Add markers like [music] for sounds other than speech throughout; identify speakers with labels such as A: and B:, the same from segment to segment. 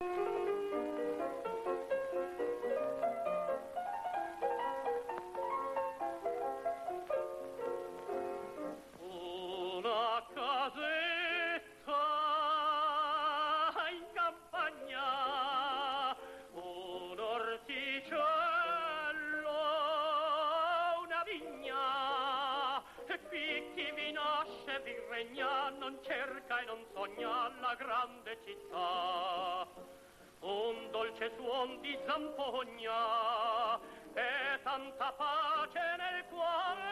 A: gentile
B: non cerca e non sogna la grande città. Un dolce suon di zampogna e tanta pace nel cuore.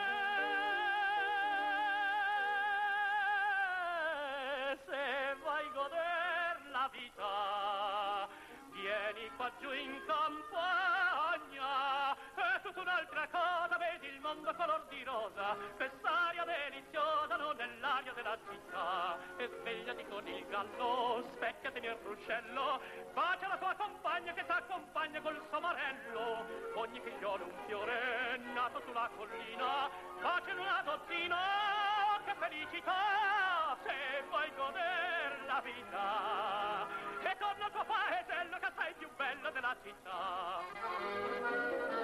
B: Se vuoi goder la vita, vieni qua giù in campagna. È tutta un'altra cosa, mondo color di rosa, quest'aria deliziosa non è l'aria della città. E svegliati con il gallo, specchiati nel ruscello, bacia la tua compagna che t'accompagna col suo marello. Ogni figliolo un fiore nato sulla collina, bacia una dozzina, che felicità se vuoi goder la vita. E torna al tuo paesello che sei più bello della città.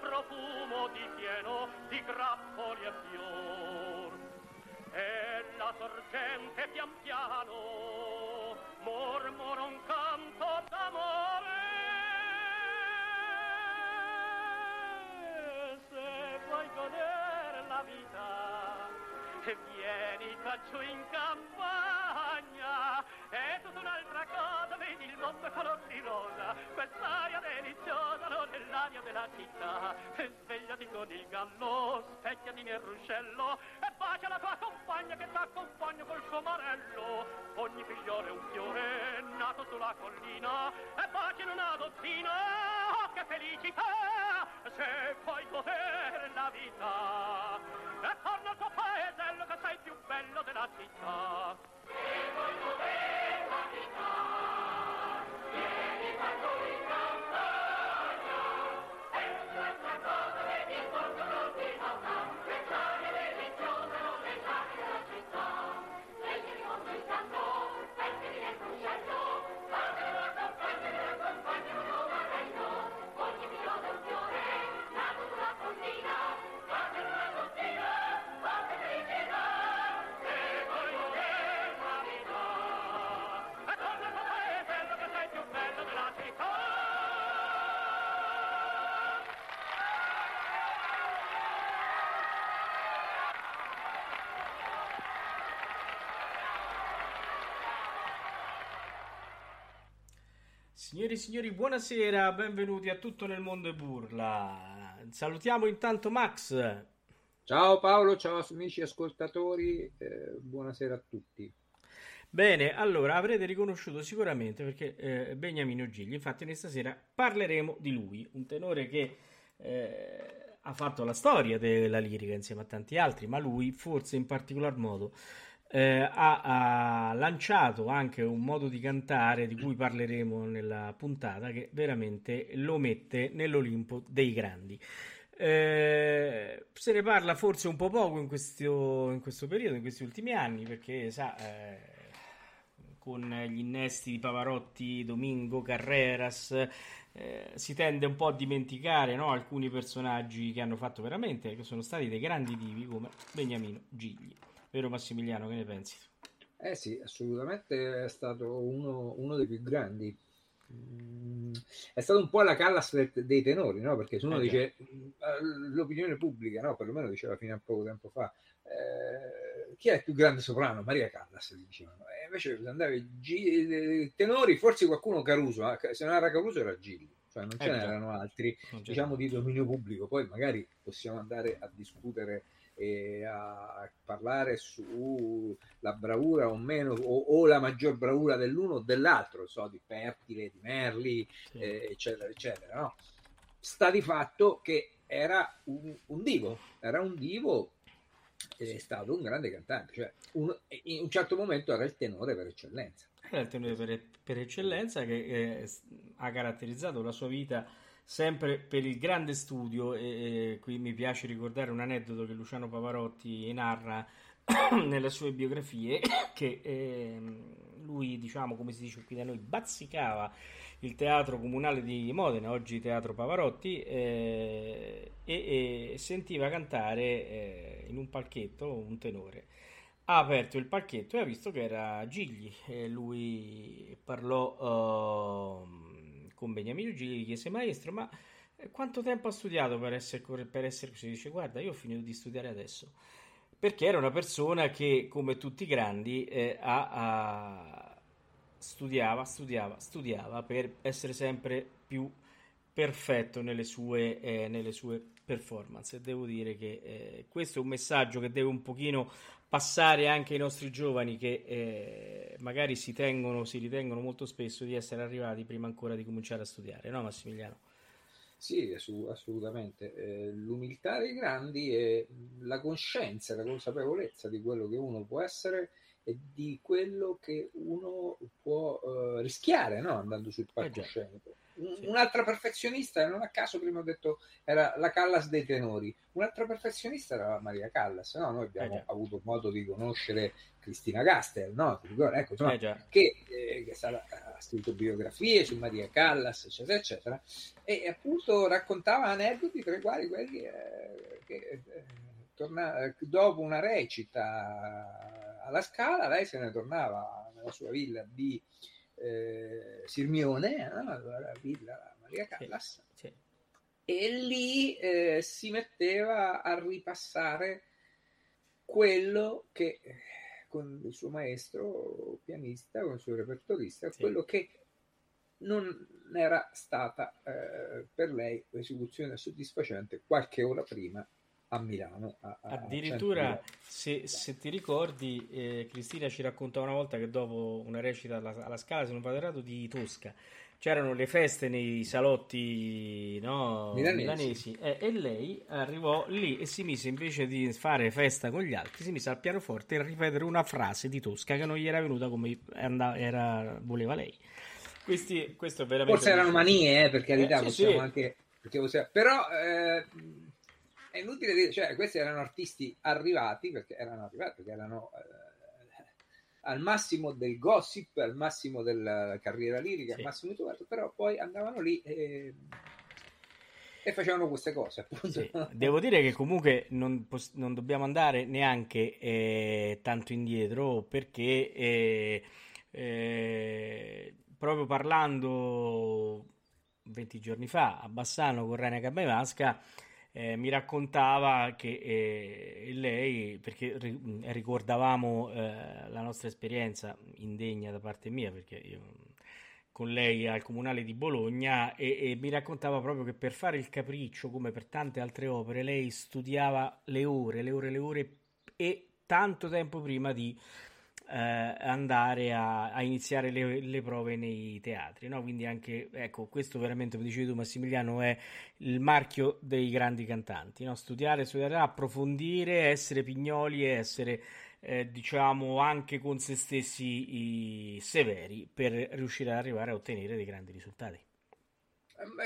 B: Profumo di pieno di grappoli e fior. E la sorgente pian piano mormora un canto d'amore. Se vuoi godere la vita, vieni qua giù in campagna. È tutta un'altra cosa, vedi il mondo color di rosa, quest'aria deliziosa non è l'aria della città. Svegliati con il gallo, specchiati nel ruscello, bacia la tua compagna che t'accompagna col suo marello. Ogni figliolo è un fiore nato sulla collina, e bacia in una dozzina, oh, che felicità! Se puoi godere la vita, e torna al tuo paesello che sei più bello della città. E
C: Signori e signori, buonasera, benvenuti a Tutto nel mondo e burla. Salutiamo intanto Max.
D: Ciao Paolo, ciao amici ascoltatori, eh, buonasera a tutti.
C: Bene, allora avrete riconosciuto sicuramente perché eh, Beniamino Gigli, infatti noi stasera parleremo di lui, un tenore che eh, ha fatto la storia della lirica insieme a tanti altri, ma lui forse in particolar modo eh, ha, ha lanciato anche un modo di cantare di cui parleremo nella puntata che veramente lo mette nell'Olimpo dei grandi. Eh, se ne parla forse un po' poco in questo, in questo periodo, in questi ultimi anni, perché sa, eh, con gli innesti di Pavarotti, Domingo, Carreras, eh, si tende un po' a dimenticare no, alcuni personaggi che hanno fatto veramente, che sono stati dei grandi divi come Beniamino Gigli. Vero Massimiliano, che ne pensi?
D: Eh sì, assolutamente è stato uno, uno dei più grandi. Mm, è stato un po' la Callas dei, tenori, no? Perché se uno
C: Eh,
D: dice eh, l'opinione pubblica, no? Perlomeno diceva fino a poco tempo fa, eh, chi è il più grande soprano? Maria Callas, dicevano. E invece andavi eh, tenori, forse qualcuno Caruso, eh, se non era Caruso era Gilli, cioè non ce
C: Eh,
D: n'erano altri, diciamo di dominio pubblico. Poi magari possiamo andare a discutere e a parlare sulla bravura o meno, o, o la maggior bravura dell'uno o dell'altro, so, di Pertile, di Merli,
C: sì.
D: eh, eccetera, eccetera. No? Sta di fatto che era un, un divo, era un divo è stato un grande cantante, cioè un- in un certo momento era il tenore per eccellenza.
C: Era il tenore per, per eccellenza che eh, s- ha caratterizzato la sua vita sempre per il grande studio e, e qui mi piace ricordare un aneddoto che Luciano Pavarotti narra [coughs] nelle sue biografie [coughs] che ehm, lui diciamo come si dice qui da noi bazzicava il teatro comunale di Modena oggi teatro Pavarotti eh, e, e sentiva cantare eh, in un palchetto un tenore. Ha aperto il pacchetto e ha visto che era Gigli e lui parlò ehm, con Beniamino Gigli gli chiese maestro ma eh, quanto tempo ha studiato per essere, per essere così? Dice guarda io ho finito di studiare adesso. Perché era una persona che come tutti i grandi eh, ha- ha- studiava studiava studiava per essere sempre più perfetto nelle sue, eh, nelle sue performance. Devo dire che eh, questo è un messaggio che deve un pochino passare anche ai nostri giovani che eh, magari si tengono, si ritengono molto spesso di essere arrivati prima ancora di cominciare a studiare, no Massimiliano?
D: Sì, assolutamente. Eh, l'umiltà dei grandi è la coscienza, la consapevolezza di quello che uno può essere e di quello che uno può eh, rischiare no? andando sul
C: Eh
D: palcoscenico. Un-
C: Sì.
D: Un'altra perfezionista, non a caso prima ho detto era la Callas dei tenori, un'altra perfezionista era Maria Callas, no? Noi abbiamo
C: Eh
D: avuto modo di conoscere Cristina Gastel, no? Ecco, insomma,
C: Eh
D: che, eh, che stata- ha scritto biografie su Maria Callas, eccetera, eccetera, e appunto raccontava aneddoti tra i quali quelli eh, che eh, torna- dopo una recita alla Scala, lei se ne tornava nella sua villa di eh, Sirmione, no? la villa Maria Callas,
C: sì.
D: e lì eh, si metteva a ripassare quello che eh, con il suo maestro pianista, con il suo repertorista,
C: Sì.
D: quello che non era stata eh, per lei l'esecuzione soddisfacente qualche ora prima a Milano. a- a
C: Addirittura,
D: 100
C: se, se ti ricordi, eh, Cristina ci racconta una volta che dopo una recita alla, alla Scala, se non vado errato, di Tosca, c'erano le feste nei salotti no,
D: Milanesi.
C: milanesi eh, e lei arrivò lì e si mise invece di fare festa con gli altri, si mise al pianoforte a ripetere una frase di Tosca che non gli era venuta come andava- era, voleva lei. Questi, questo è veramente
D: Forse erano manie, eh, per carità,
C: Eh, sì,
D: possiamo
C: sì.
D: anche... possiamo- Però eh, è inutile dire, cioè questi erano artisti arrivati, perché erano arrivati, perché erano eh, al massimo del gossip, al massimo della carriera lirica,
C: Sì.
D: al massimo di tutto, però poi andavano lì e, e facevano queste cose, appunto.
C: Sì, [laughs] Devo dire che comunque non, pos- non dobbiamo andare neanche eh, tanto indietro perché eh, eh, proprio parlando 20 giorni fa a Bassano con Rania Capaimasca eh, mi raccontava che eh, lei, perché ri- ricordavamo eh, la nostra esperienza indegna da parte mia, perché io con lei al Comunale di Bologna e, e mi raccontava proprio che per fare il capriccio, come per tante altre opere, lei studiava le ore, le ore, le ore e tanto tempo prima di eh, andare a, a iniziare le, le prove nei teatri, no? Quindi anche, ecco, questo veramente, come dicevi tu Massimiliano, è il marchio dei grandi cantanti, no? Studiare, studiare, approfondire, essere pignoli e essere eh, diciamo anche con se stessi i severi per riuscire ad arrivare a ottenere dei grandi risultati.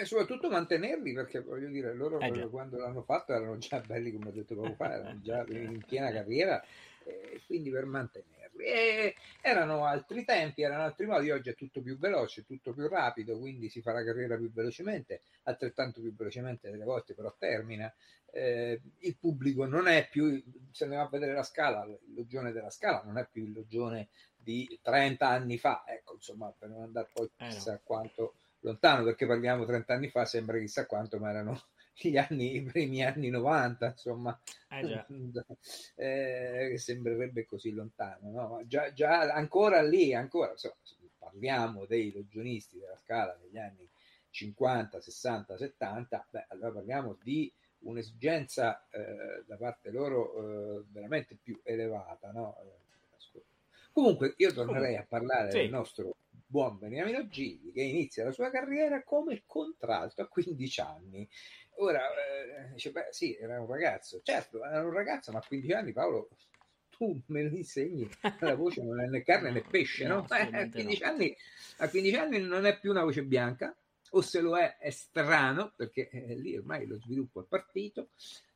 D: E soprattutto mantenerli, perché voglio dire, loro
C: Eh
D: quando l'hanno fatto erano già belli, come ho detto poco fa, erano già [laughs] in piena carriera, e quindi per mantenerli. E erano altri tempi, erano altri modi, oggi è tutto più veloce, tutto più rapido, quindi si fa la carriera più velocemente, altrettanto più velocemente delle volte però termina. Eh, il pubblico non è più, se va a vedere la scala, il logione della scala non è più il logione di 30 anni fa, ecco, insomma, per non andare poi
C: Eh no.
D: chissà quanto lontano perché parliamo 30 anni fa, sembra chissà quanto, ma erano gli anni, i primi anni 90, insomma,
C: Eh, [laughs]
D: eh, sembrerebbe così lontano, no? Già, già ancora lì, ancora, insomma, parliamo dei logionisti della scala degli anni 50, 60, 70, beh, allora parliamo di un'esigenza eh, da parte loro eh, veramente più elevata, no? Comunque, io tornerei a parlare
C: Sì.
D: del nostro buon Beniamino Gigli che inizia la sua carriera come contralto a 15 anni. Ora, eh, dice, beh, sì, era un ragazzo. Certo, era un ragazzo, ma a 15 anni, Paolo, tu me lo insegni, la voce non è né carne né [laughs] pesce, no?
C: No,
D: Eh, a,
C: assolutamente
D: 15
C: no.
D: anni, a 15 anni non è più una voce bianca, o se lo è, è strano, perché eh, lì ormai lo sviluppo è partito.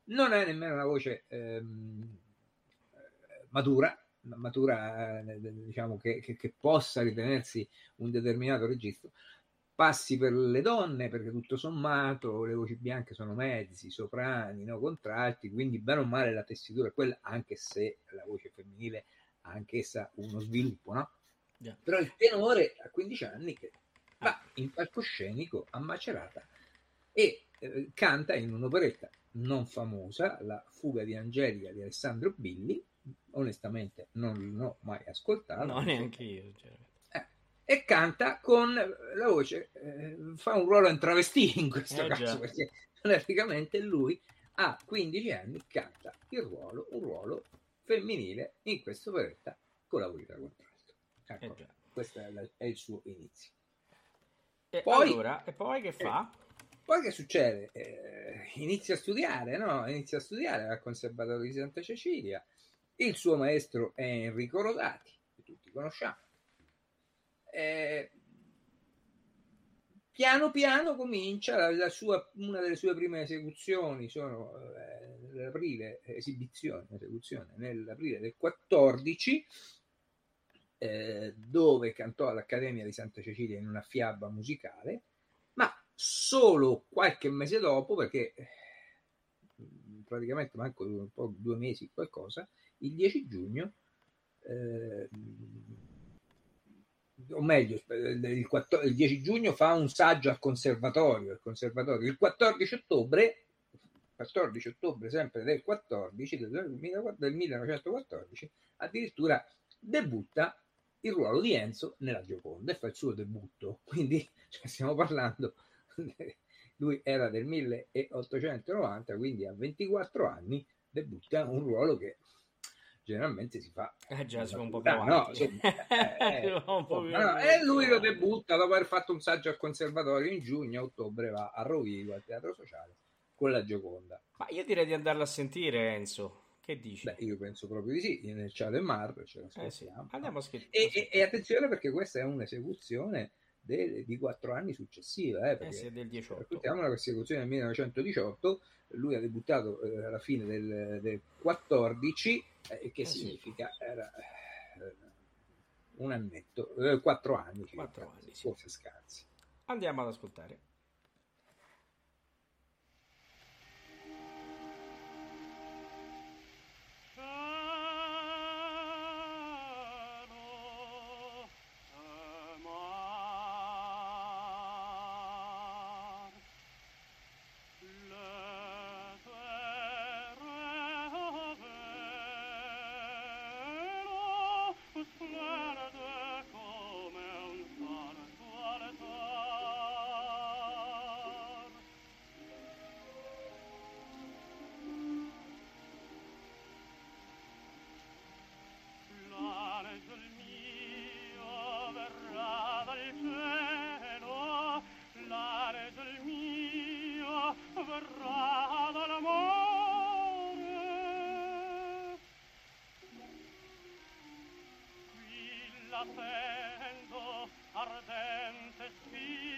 D: Non è nemmeno una voce ehm, eh, matura, matura eh, diciamo che, che- che possa ritenersi un determinato registro. Passi per le donne, perché tutto sommato le voci bianche sono mezzi, soprani, no, contralti, quindi bene o male la tessitura è quella, anche se la voce femminile ha anch'essa uno sviluppo, no?
C: Già.
D: Però il tenore a 15 anni che va in palcoscenico a Macerata e eh, canta in un'operetta non famosa, La fuga di Angelica di Alessandro Billi, onestamente non l'ho mai ascoltato.
C: No, neanche io. sinceramente.
D: E canta con la voce, eh, fa un ruolo in travestì in questo
C: Eh,
D: caso,
C: già.
D: perché praticamente lui a 15 anni canta il ruolo, un ruolo femminile in questa operetta con la voce da contralto. Ecco,
C: Eh,
D: questo è, la- è il suo inizio.
C: E
D: Poi-
C: allora, e poi che fa?
D: Poi che succede? Eh, inizia a studiare, no? Inizia a studiare al Conservatorio di Santa Cecilia. Il suo maestro è Enrico Rosati, che tutti conosciamo. Eh, piano piano comincia la, la sua, una delle sue prime esecuzioni sono eh, nell'aprile esibizione, esecuzione nell'aprile del 14 eh, dove cantò all'Accademia di Santa Cecilia in una fiaba musicale ma solo qualche mese dopo perché eh, praticamente manco po' due mesi qualcosa il 10 giugno eh, o meglio, il, 14 il 10 giugno fa un saggio al conservatorio, il conservatorio. Il 14 ottobre, 14 ottobre sempre del 14 del, del 1914, addirittura debutta il ruolo di Enzo nella Gioconda e fa il suo debutto. [laughs] Quindi cioè, stiamo parlando, lui era del 1890, quindi a 24 anni debutta un ruolo che generalmente si fa
C: Eh già, si [laughs] fa un po' più
D: Ah, no,
C: avanti.
D: insomma, eh,
C: un po' più
D: no,
C: avanti.
D: e lui lo debutta dopo aver fatto un saggio al conservatorio in giugno, a ottobre va a Rovigo al teatro sociale con la Gioconda.
C: Ma io direi di andarla a sentire, Enzo. Che dici?
D: Beh, io penso proprio di sì, nel Ciao del Mar ce
C: eh sì, andiamo a scrivere.
D: e, e- e attenzione perché questa è un'esecuzione di quattro anni successiva, eh,
C: Eh
D: perché
C: sì, è del 18.
D: Ascoltiamo la esecuzione del 1918, lui ha debuttato eh, alla fine del, del 14, eh, che
C: Eh sì.
D: significa era eh, un annetto, eh, quattro anni,
C: Quattro anni, sì.
D: forse scarsi.
C: Andiamo ad ascoltare.
B: fendo ardente spina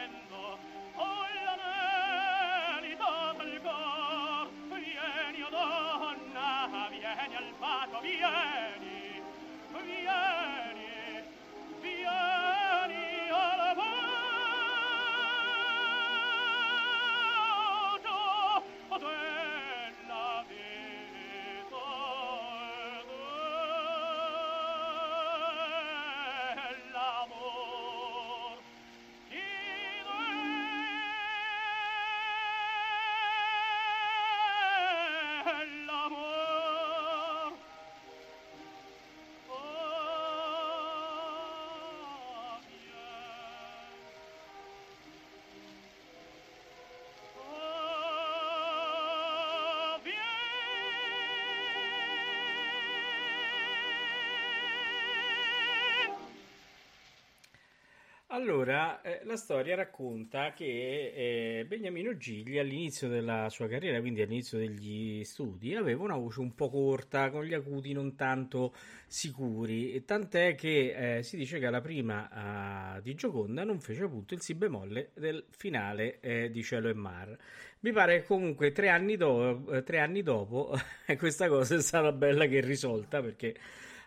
C: Allora, eh, la storia racconta che eh, Beniamino Gigli all'inizio della sua carriera, quindi all'inizio degli studi, aveva una voce un po' corta, con gli acuti non tanto sicuri, tant'è che eh, si dice che alla prima uh, di Gioconda non fece appunto il si bemolle del finale eh, di Cielo e Mar. Mi pare che comunque tre anni, do- eh, tre anni dopo [laughs] questa cosa è stata bella che risolta perché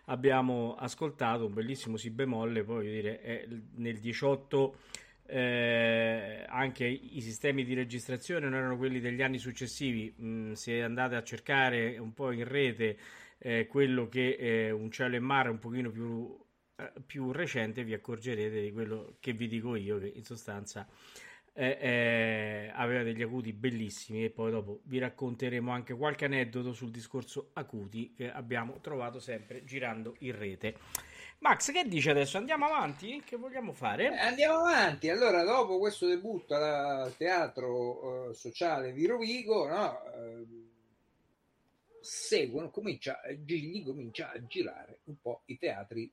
C: abbiamo ascoltato un bellissimo si bemolle, poi dire, nel 18 eh, anche i sistemi di registrazione non erano quelli degli anni successivi, mm, se andate a cercare un po' in rete eh, quello che è un cielo e mare un pochino più, eh, più recente vi accorgerete di quello che vi dico io, che in sostanza eh, eh, aveva degli acuti bellissimi e poi dopo vi racconteremo anche qualche aneddoto sul discorso acuti che abbiamo trovato sempre girando in rete. Max, che dice adesso? Andiamo avanti? Che vogliamo fare?
D: Eh, andiamo avanti. Allora, dopo questo debutto al teatro uh, sociale di Rovigo, no, uh, seguono, comincia, Gigli comincia a girare un po' i teatri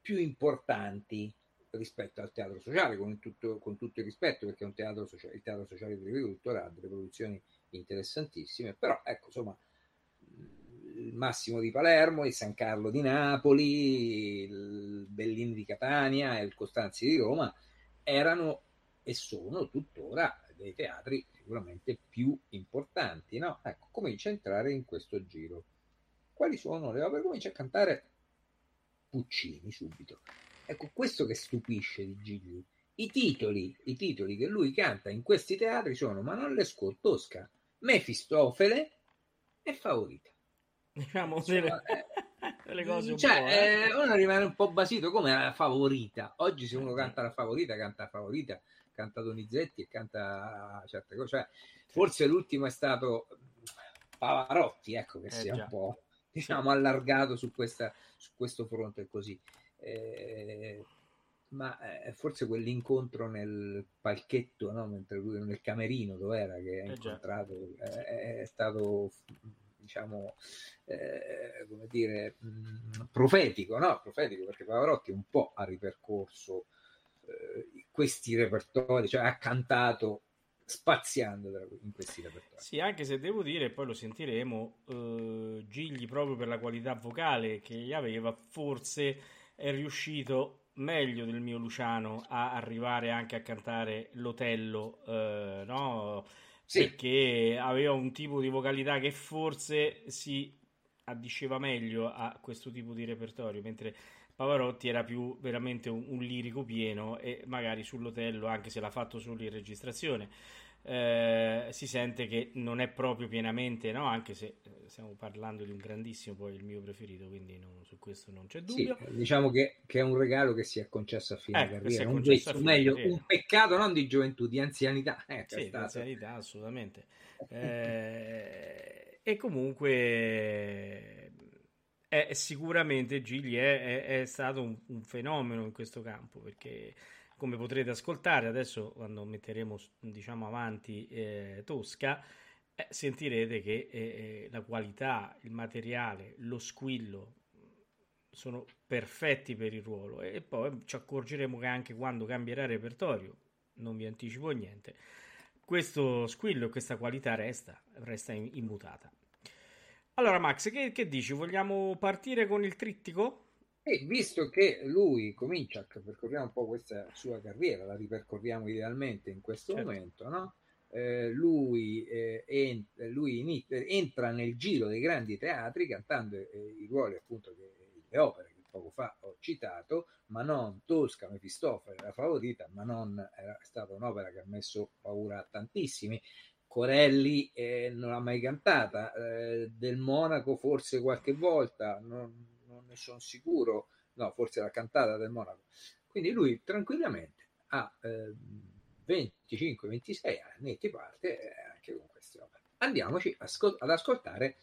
D: più importanti rispetto al teatro sociale, con tutto, con tutto il rispetto, perché un teatro sociale, il teatro sociale di Rivolutore ha delle produzioni interessantissime, però ecco, insomma, il Massimo di Palermo, il San Carlo di Napoli, il Bellini di Catania e il Costanzi di Roma erano e sono tuttora dei teatri sicuramente più importanti, no? Ecco, comincia a entrare in questo giro. Quali sono le opere? Comincia a cantare Puccini subito. Ecco, questo che stupisce di Gigli. I titoli, I titoli che lui canta in questi teatri sono Manon Lescaut, Tosca, Mefistofele e Favorita.
C: Diciamo Insomma, eh, [laughs] le cose un
D: cioè,
C: po', eh.
D: Eh, uno rimane un po' basito come la favorita. Oggi se uno canta la favorita, canta la favorita, canta Donizetti e canta certe cose. Cioè, forse l'ultimo è stato Pavarotti, ecco che eh, sia già. un po' diciamo allargato su, questa, su questo fronte così. Eh, ma forse quell'incontro nel palchetto, no? Mentre lui nel camerino dove era che ha eh incontrato, eh, è stato diciamo eh, come dire mh, mm, profetico, no? Profetico perché Pavarotti un po' ha ripercorso eh, questi repertori, cioè ha cantato spaziando in questi repertori.
C: Sì, anche se devo dire, poi lo sentiremo, eh, Gigli proprio per la qualità vocale che aveva, forse è riuscito meglio del mio Luciano a arrivare anche a cantare l'Otello, eh, no? Sì. Perché aveva un tipo di vocalità che forse si addiceva meglio a questo tipo di repertorio, mentre Pavarotti era più veramente un, un lirico pieno e magari sull'Otello, anche se l'ha fatto solo in registrazione, eh, si sente che non è proprio pienamente, no? anche se eh, stiamo parlando di un grandissimo, poi il mio preferito, quindi non, su questo non c'è dubbio.
D: Sì, diciamo che, che, è un regalo che si è concesso a fine eh, carriera, un, vezzo, meglio, un peccato non di gioventù, di anzianità.
C: Eh, sì, di anzianità, assolutamente. [laughs] Eh, e comunque è, sicuramente Gigli è, è, è stato un, un fenomeno in questo campo perché come potrete ascoltare adesso quando metteremo diciamo avanti eh, Tosca eh, sentirete che eh, eh, la qualità, il materiale, lo squillo sono perfetti per il ruolo e poi ci accorgeremo che anche quando cambierà repertorio, non vi anticipo niente, questo squillo e questa qualità resta, resta immutata. Allora Max, che, che dici? Vogliamo partire con il trittico?
D: E visto che lui comincia, percorriamo un po' questa sua carriera, la ripercorriamo idealmente in questo certo. momento, no? Eh, lui, eh, ent- lui inizia, entra nel giro dei grandi teatri cantando eh, i ruoli appunto che le opere che poco fa ho citato, Manon, Tosca, Mefistofele, la favorita, Manon era stata un'opera che ha messo paura a tantissimi, Corelli eh, non l'ha mai cantata, eh, del Monaco forse qualche volta, non, non ne sono sicuro, no, forse l'ha cantata del Monaco. Quindi lui tranquillamente ha eh, 25-26 anni ti parte eh, anche con queste opere. Andiamoci ascol- ad ascoltare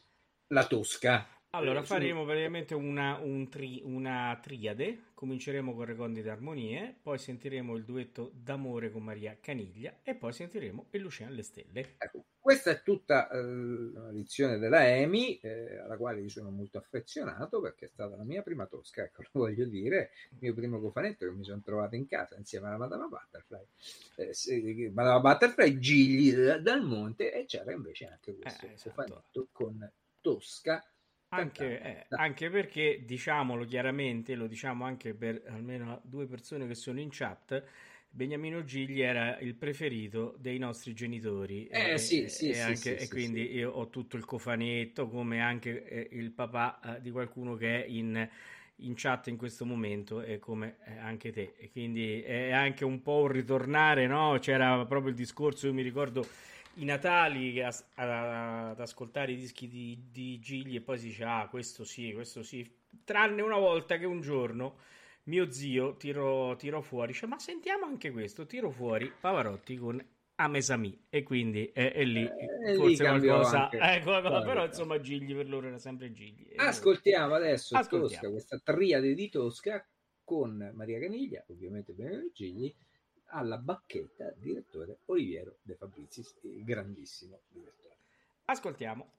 D: la Tosca.
C: Allora, eh, faremo praticamente una, un tri, una triade. Cominceremo con Recondi d'Armonie, poi sentiremo il duetto d'amore con Maria Caniglia e poi sentiremo il Luciano alle Stelle.
D: Ecco, questa è tutta eh, l'edizione della EMI, eh, alla quale io sono molto affezionato perché è stata la mia prima tosca, ecco, [laughs] lo voglio dire, il mio primo cofanetto che mi sono trovato in casa insieme alla Madama Butterfly. Eh, se, Madama Butterfly, Gigli dal Monte e c'era invece anche questo eh, esatto. cofanetto con Tosca
C: anche, eh, anche, perché, diciamolo chiaramente, lo diciamo anche per almeno due persone che sono in chat, Beniamino Gigli era il preferito dei nostri genitori.
D: Eh,
C: e,
D: sì, sì,
C: e,
D: sì,
C: anche, e quindi io ho tutto il cofanetto, come anche eh, il papà eh, di qualcuno che è in, in, chat in questo momento, e come eh, anche te. E quindi è anche un po' un ritornare, no? C'era proprio il discorso, io mi ricordo i Natali a, a, ad ascoltare i dischi di, di Gigli e poi si dice ah questo sì, questo sì, tranne una volta che un giorno mio zio tirò, tirò fuori, dice ma sentiamo anche questo, tiro fuori Pavarotti con Amesami e quindi è, è lì eh, forse lì qualcosa, eh, qualcosa però insomma Gigli per loro era sempre Gigli
D: ascoltiamo adesso ascoltiamo. Tosca, questa triade di Tosca con Maria Caniglia ovviamente Benedetto Gigli alla bacchetta direttore Oliviero De Fabricis, il grandissimo direttore.
C: Ascoltiamo.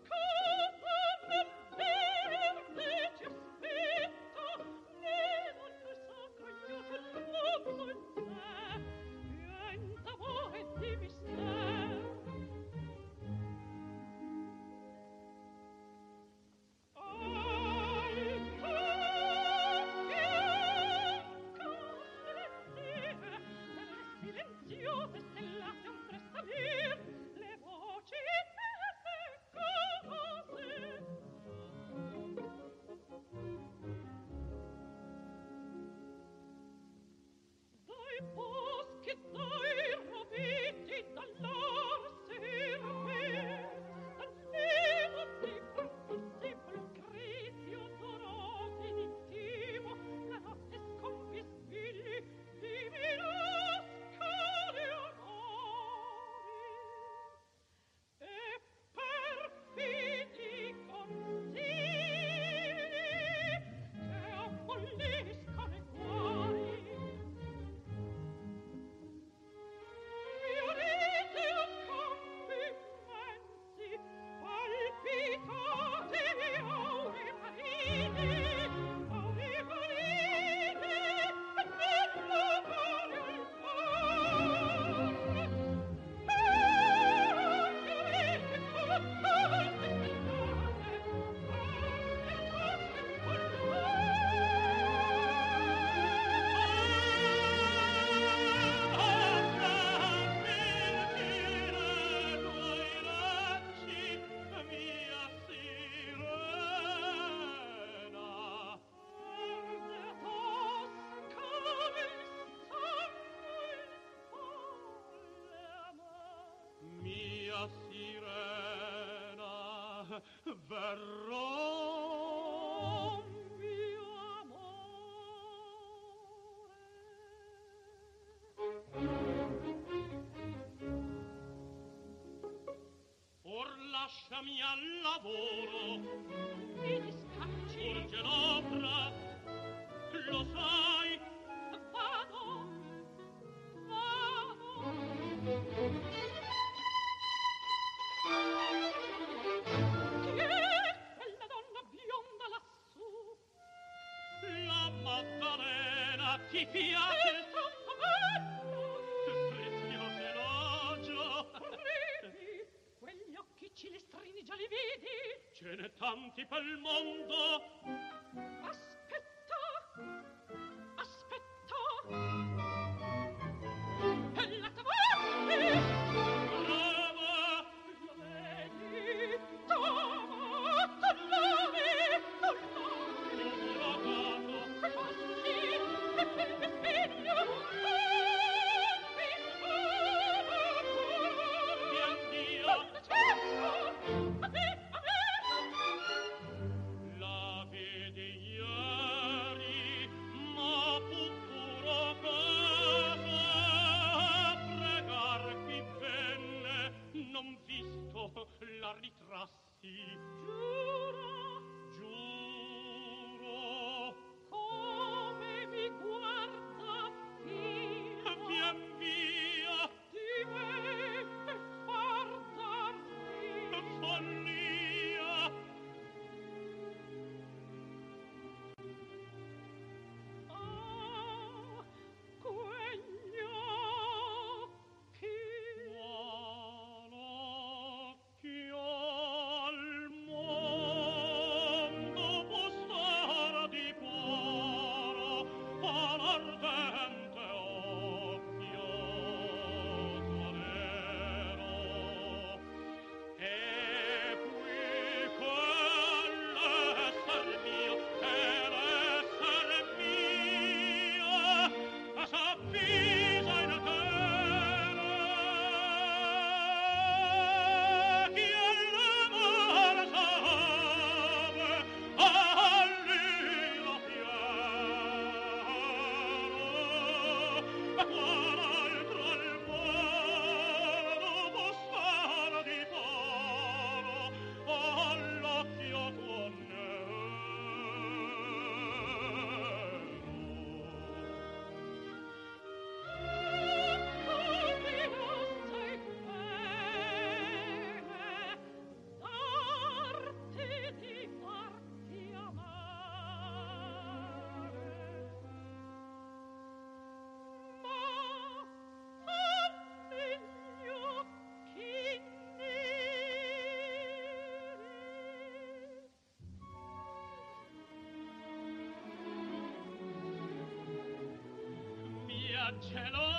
B: lasciami al lavoro
E: mi discacci
B: or l'opera lo sai
E: mi
B: piace
E: tanto. Bello
B: prezioso elogio
E: occhi cilestrini già li vedi.
B: Ce ne tanti pel mondo.
E: cielo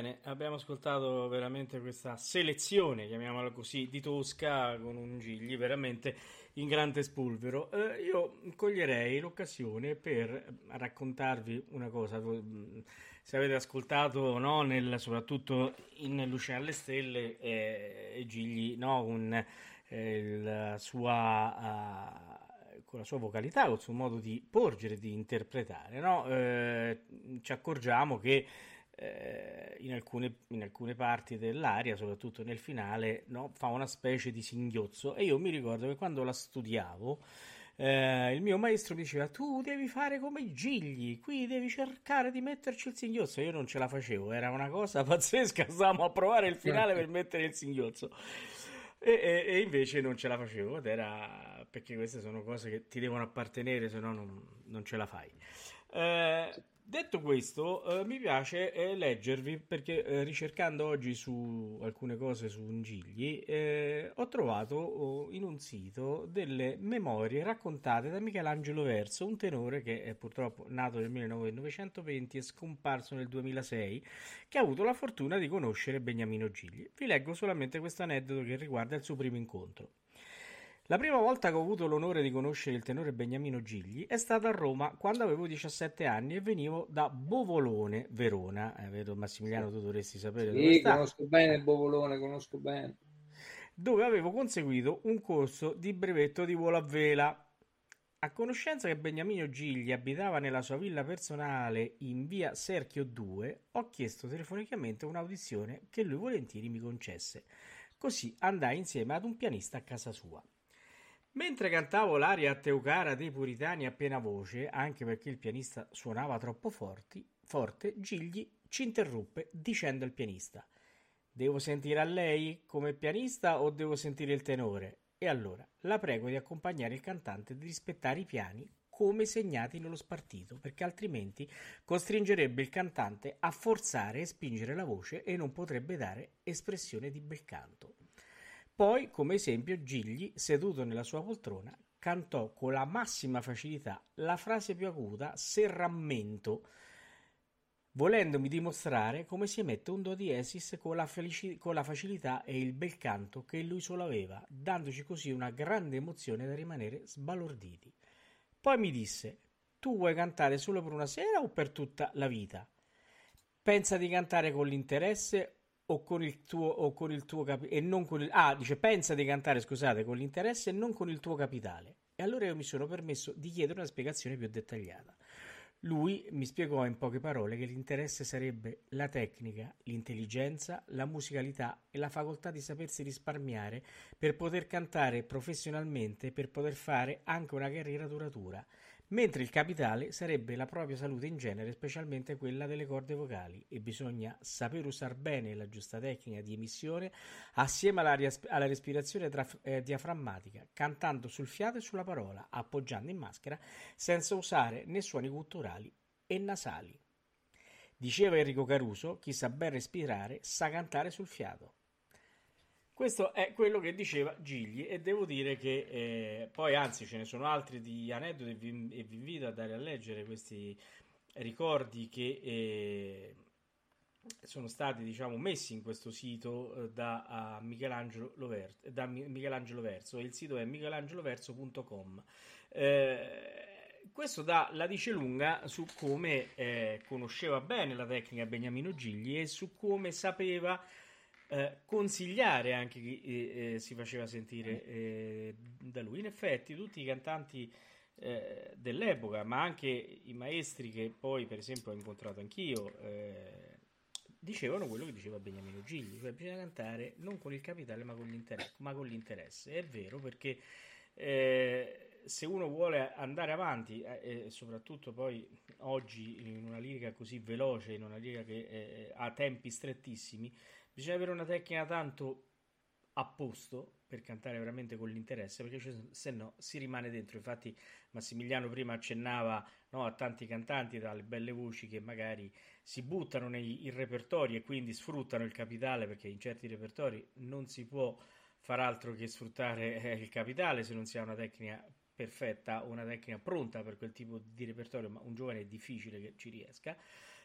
E: Bene,
C: abbiamo ascoltato veramente questa selezione, chiamiamola così, di Tosca con un Gigli veramente in grande spolvero. Eh, io coglierei l'occasione per raccontarvi una cosa. Se avete ascoltato, no, nel- soprattutto in Luce alle Stelle, eh, Gigli, no, con, eh, la sua, eh, con la sua vocalità, col suo modo di porgere, di interpretare, no? Eh, ci accorgiamo che in alcune, in alcune parti dell'aria, soprattutto nel finale, no, fa una specie di singhiozzo. E io mi ricordo che quando la studiavo, eh, il mio maestro mi diceva: Tu devi fare come i gigli, qui devi cercare di metterci il singhiozzo. Io non ce la facevo, era una cosa [laughs] pazzesca. Stavamo a provare il finale per mettere il singhiozzo. E, e- e invece non ce la facevo, ed era perché queste sono cose che ti devono appartenere, se no non, ce la fai. Eh, Detto questo, eh, mi piace eh, leggervi perché eh, ricercando oggi su alcune cose su Ungigli eh, ho trovato oh, in un sito delle memorie raccontate da Michelangelo Verso, un tenore che è purtroppo nato nel 1920 e scomparso nel 2006, che ha avuto la fortuna di conoscere Beniamino Gigli. Vi leggo solamente questo aneddoto che riguarda il suo primo incontro. La prima volta che ho avuto l'onore di conoscere il tenore Beniamino Gigli è stata a Roma quando avevo 17 anni e venivo da Bovolone, Verona. Eh, vedo Massimiliano, tu dovresti sapere dove
D: Sì,
C: sta.
D: conosco bene Bovolone, conosco bene.
C: dove avevo conseguito un corso di brevetto di volo a vela. A conoscenza che Beniamino Gigli abitava nella sua villa personale in via Serchio 2, ho chiesto telefonicamente un'audizione che lui volentieri mi concesse. Così andai insieme ad un pianista a casa sua. Mentre cantavo l'aria Teucara dei Puritani a piena voce, anche perché il pianista suonava troppo forti, forte, Gigli ci interruppe dicendo al pianista: Devo sentire a lei come pianista o devo sentire il tenore? E allora la prego di accompagnare il cantante e di rispettare i piani come segnati nello spartito, perché altrimenti costringerebbe il cantante a forzare e spingere la voce e non potrebbe dare espressione di bel canto. Poi, come esempio, Gigli, seduto nella sua poltrona, cantò con la massima facilità la frase più acuta serrammento, volendomi dimostrare come si emette un do diesis con la, felici- con la facilità e il bel canto che lui solo aveva, dandoci così una grande emozione da rimanere sbalorditi. Poi mi disse: Tu vuoi cantare solo per una sera o per tutta la vita? Pensa di cantare con l'interesse o con il tuo, o con il tuo capi- e non con il ah dice pensa di cantare scusate con l'interesse e non con il tuo capitale. E allora io mi sono permesso di chiedere una spiegazione più dettagliata. Lui mi spiegò in poche parole che l'interesse sarebbe la tecnica, l'intelligenza, la musicalità e la facoltà di sapersi risparmiare per poter cantare professionalmente per poter fare anche una carriera duratura, mentre il capitale sarebbe la propria salute in genere, specialmente quella delle corde vocali, e bisogna saper usare bene la giusta tecnica di emissione assieme alla, ries- alla respirazione traf- eh, diaframmatica, cantando sul fiato e sulla parola, appoggiando in maschera, senza usare né suoni gutturali e nasali. Diceva Enrico Caruso, chi sa ben respirare sa cantare sul fiato. Questo è quello che diceva Gigli e devo dire che eh, poi anzi ce ne sono altri di aneddoti e vi, vi invito ad andare a leggere questi ricordi che eh, sono stati diciamo messi in questo sito eh, da a Michelangelo, Lover- da Mi- Michelangelo Verso e il sito è michelangeloverso.com Eh, questo dà la dice lunga su come eh, conosceva bene la tecnica Beniamino Gigli e su come sapeva eh, consigliare anche chi eh, eh, si faceva sentire eh, da lui. In effetti, tutti i cantanti eh, dell'epoca, ma anche i maestri che poi, per esempio, ho incontrato anch'io, eh, dicevano quello che diceva Beniamino Gigli, cioè bisogna cantare non con il capitale ma con l'interesse. Ma con l'interesse. È vero perché eh, se uno vuole andare avanti, eh, e soprattutto poi oggi in una lirica così veloce, in una lirica che eh, ha tempi strettissimi, bisogna avere una tecnica tanto a posto per cantare veramente con l'interesse, perché se- se no si rimane dentro. Infatti, Massimiliano prima accennava no, a tanti cantanti dalle belle voci che magari si buttano nei repertori e quindi sfruttano il capitale, perché in certi repertori non si può far altro che sfruttare eh, il capitale se non si ha una tecnica perfetta una tecnica pronta per quel tipo di repertorio, ma un giovane è difficile che ci riesca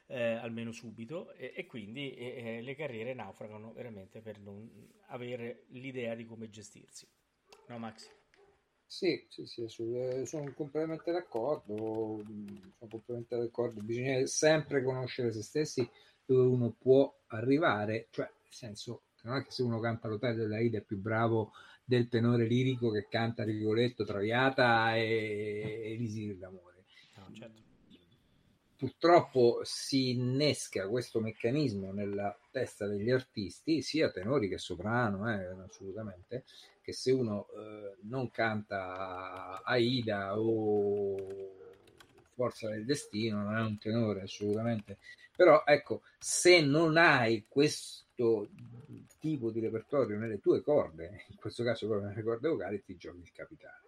C: eh, almeno subito, e, e quindi eh, eh, le carriere naufragano veramente per non avere l'idea di come gestirsi. No, Max?
D: Sì, sì, sì, eh, sono completamente d'accordo, sono completamente d'accordo, bisogna sempre conoscere se stessi dove uno può arrivare, cioè nel senso non è che se uno canta l'hotel della Ida è più bravo del tenore lirico che canta Rigoletto, Traviata e Elisir d'amore.
C: No, certo.
D: Purtroppo si innesca questo meccanismo nella testa degli artisti, sia tenori che soprano, eh, assolutamente, che se uno eh, non canta Aida o Forza del Destino non è un tenore assolutamente. Però ecco, se non hai questo tipo di repertorio nelle tue corde, in questo caso proprio nelle corde vocali, ti giochi il capitale.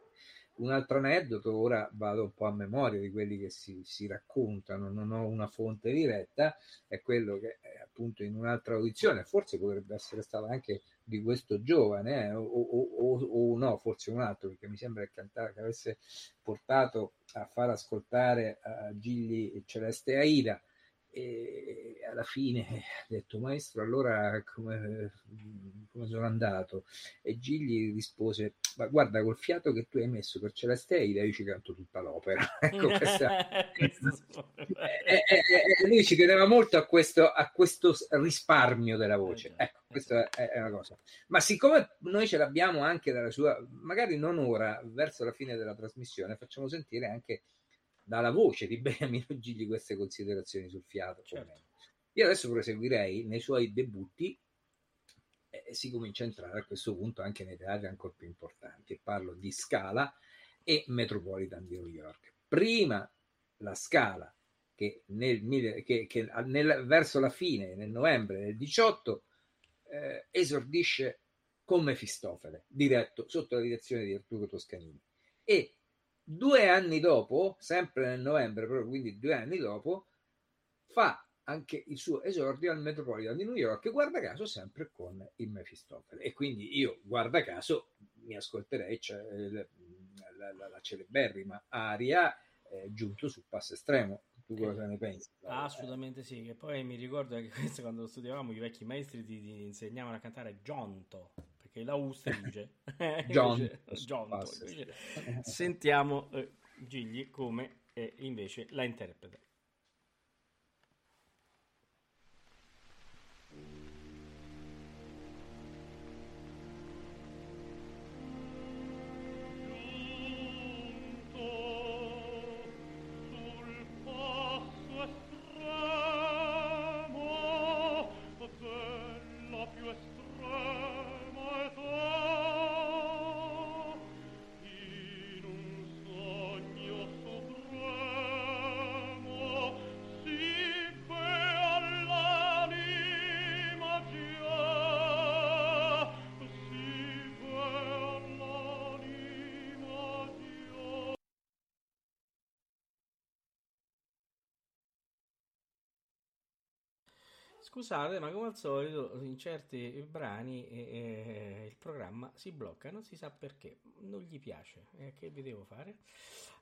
D: Un altro aneddoto, ora vado un po' a memoria di quelli che si, si raccontano, non ho una fonte diretta, è quello che eh, appunto in un'altra audizione, forse potrebbe essere stato anche di questo giovane, eh, o, o, o, o, no, forse un altro, perché mi sembra che, cantare, che avesse portato a far ascoltare a Gigli Celeste Aida, e alla fine [laughs] ha detto maestro allora come, come sono andato? E Gigli rispose ma guarda col fiato che tu hai messo per Celeste Aida io ci canto tutta l'opera. [laughs] Ecco [laughs] questa e, e, e, lui ci teneva molto a questo, a questo risparmio della voce. ecco questa è, è una cosa. Ma siccome noi ce l'abbiamo anche dalla sua magari non ora verso la fine della trasmissione facciamo sentire anche dalla voce di [laughs] Beniamino Gigli queste considerazioni sul fiato. Certo. Io adesso proseguirei nei suoi debutti e si comincia a entrare a questo punto anche nei teatri ancora più importanti parlo di Scala e Metropolitan di New York. Prima la Scala che, nel, che, che nel, verso la fine, nel novembre del 18, eh, esordisce con Mefistofele, diretto sotto la direzione di Arturo Toscanini. E Due anni dopo, sempre nel novembre, proprio quindi due anni dopo, fa anche il suo esordio al Metropolitan di New York, guarda caso sempre con il Mefistofele. E quindi io, guarda caso, mi ascolterei cioè, la, la, la, la celeberrima aria eh, giunto sul passo estremo. Tu cosa ne pensi?
C: Ah, assolutamente sì, che poi mi ricordo che [laughs] questo quando studiavamo i vecchi maestri ti, ti insegnavano a cantare Giunto perché la U stringe. [laughs]
D: John.
C: John invece, sentiamo eh, Gigli come eh, invece la interpreta. Scusate, ma come al solito in certi brani eh, eh, il programma si blocca, non si sa perché, non gli piace. Eh, che vi devo fare?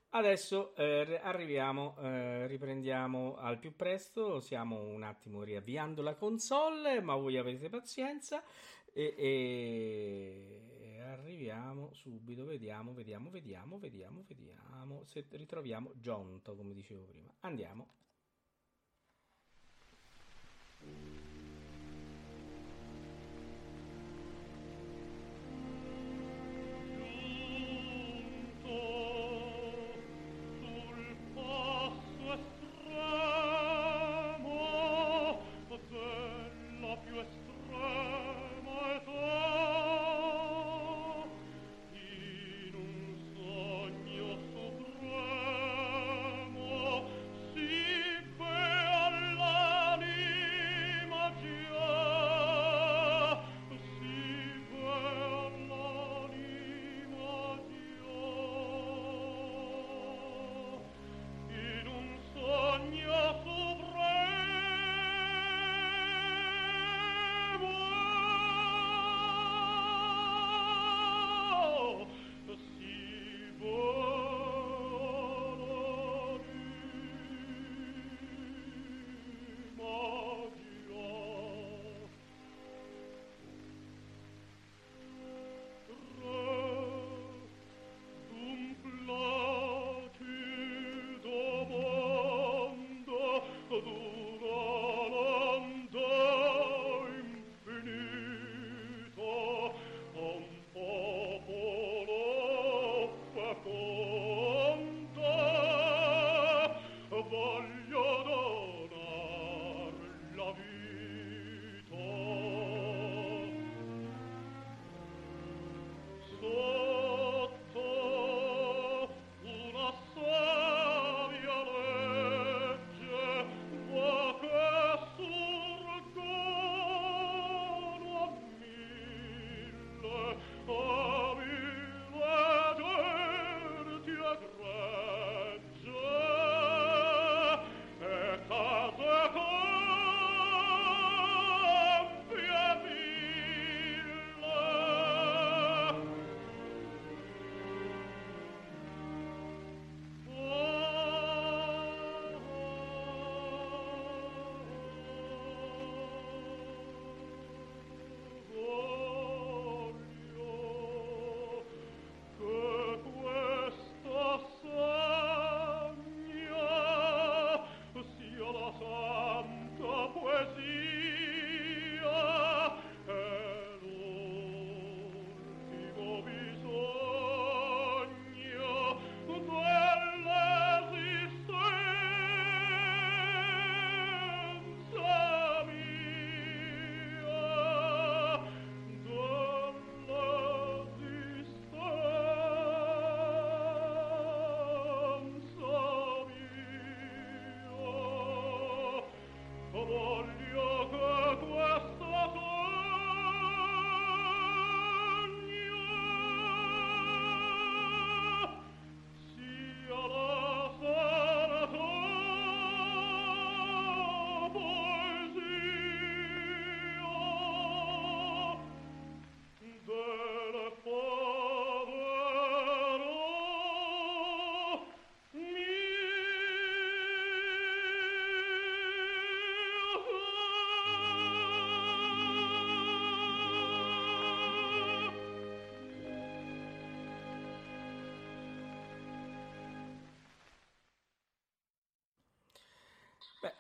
C: Adesso eh, arriviamo, eh, riprendiamo al più presto, stiamo un attimo riavviando la console, ma voi avete pazienza e, e arriviamo subito, vediamo, vediamo, vediamo, vediamo, vediamo se ritroviamo Giunto, come dicevo prima. Andiamo. Mm-hmm.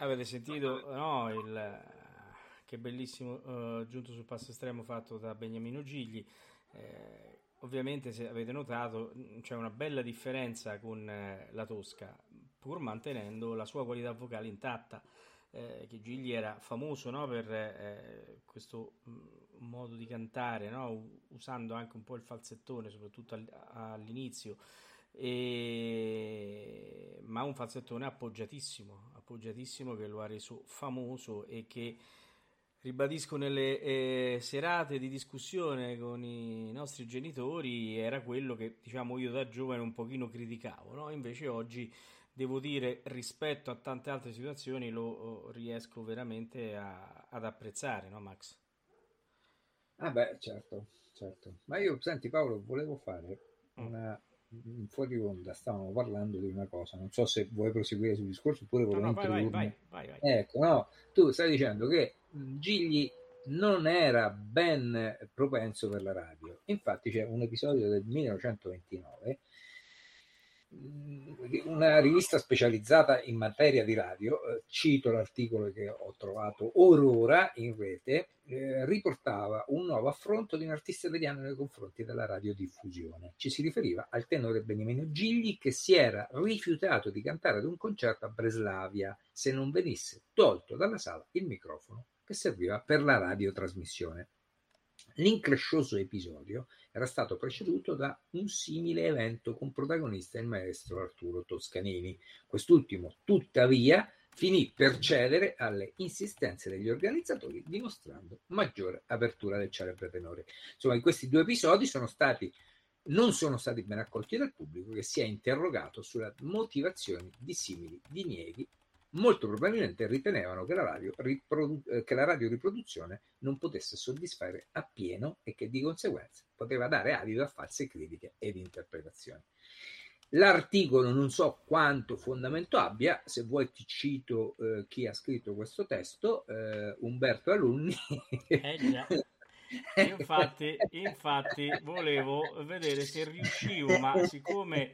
C: Avete sentito, no, il, che bellissimo uh, giunto sul passo estremo fatto da Beniamino Gigli. Eh, ovviamente, se avete notato, c'è una bella differenza con eh, la Tosca, pur mantenendo la sua qualità vocale intatta. Eh, che Gigli era famoso no, per eh, questo mh, modo di cantare, no? usando anche un po' il falsettone, soprattutto all- all'inizio e... ma un falsettone appoggiatissimo, appoggiatissimo che lo ha reso famoso e che ribadisco nelle eh, serate di discussione con i nostri genitori era quello che diciamo io da giovane un pochino criticavo, no? invece oggi devo dire rispetto a tante altre situazioni lo oh, riesco veramente a, ad apprezzare, no Max?
D: Ah beh, certo, certo. Ma io, senti Paolo, volevo fare mm. una fuori onda stavamo parlando di una cosa, non so se vuoi proseguire sul discorso oppure volevo
C: no, no, vai, vai, vai, vai,
D: Ecco, no, tu stai dicendo che Gigli non era ben propenso per la radio. Infatti c'è un episodio del 1929 una rivista specializzata in materia di radio, eh, cito l'articolo che ho trovato orora in rete, eh, riportava un nuovo affronto di un artista italiano nei confronti della radiodiffusione. Ci si riferiva al tenore Beniamino Gigli che si era rifiutato di cantare ad un concerto a Breslavia se non venisse tolto dalla sala il microfono che serviva per la radiotrasmissione. L'increscioso episodio era stato preceduto da un simile evento con protagonista il maestro Arturo Toscanini. Quest'ultimo, tuttavia, finì per cedere alle insistenze degli organizzatori, dimostrando maggiore apertura del celebre tenore. Insomma, in questi due episodi sono stati non sono stati ben accolti dal pubblico che si è interrogato sulle motivazioni di simili dinieghi molto probabilmente ritenevano che la, radio riprodu- eh, che la radioriproduzione non potesse soddisfare appieno e che di conseguenza poteva dare adito a false critiche ed interpretazioni. L'articolo non so quanto fondamento abbia, se vuoi ti cito eh, chi ha scritto questo testo, eh, Umberto Alunni.
C: Eh già. [laughs] Infatti, infatti, volevo vedere se riuscivo, ma siccome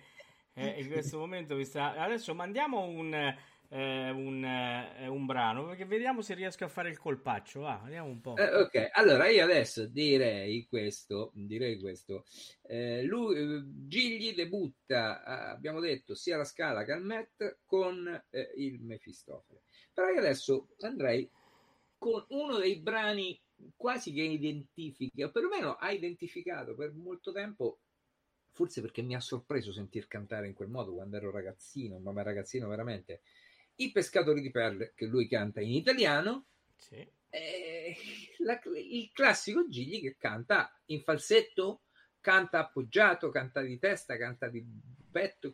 C: eh, in questo momento mi sta... Adesso mandiamo un eh, un, eh, un, brano perché vediamo se riesco a fare il colpaccio. Va, vediamo un po'.
D: Eh, ok, allora io adesso direi questo: direi questo. Eh, lui, eh, Gigli debutta, abbiamo detto, sia la Scala che al Met con eh, il Mefistofele. Però io adesso andrei con uno dei brani quasi che identifica, o perlomeno ha identificato per molto tempo forse perché mi ha sorpreso sentir cantare in quel modo quando ero ragazzino, ma ragazzino veramente i pescatori di perle, che lui canta in italiano,
C: sì.
D: la, il classico Gigli che canta in falsetto, canta appoggiato, canta di testa, canta di petto.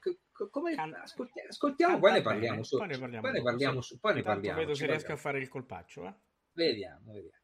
D: come, canta, ascoltiamo, ascoltiamo poi ne parliamo. Poi ne parliamo, poi ne parliamo, poi ne parliamo
C: vedo se riesco a fare il colpaccio. Eh?
D: Vediamo, vediamo.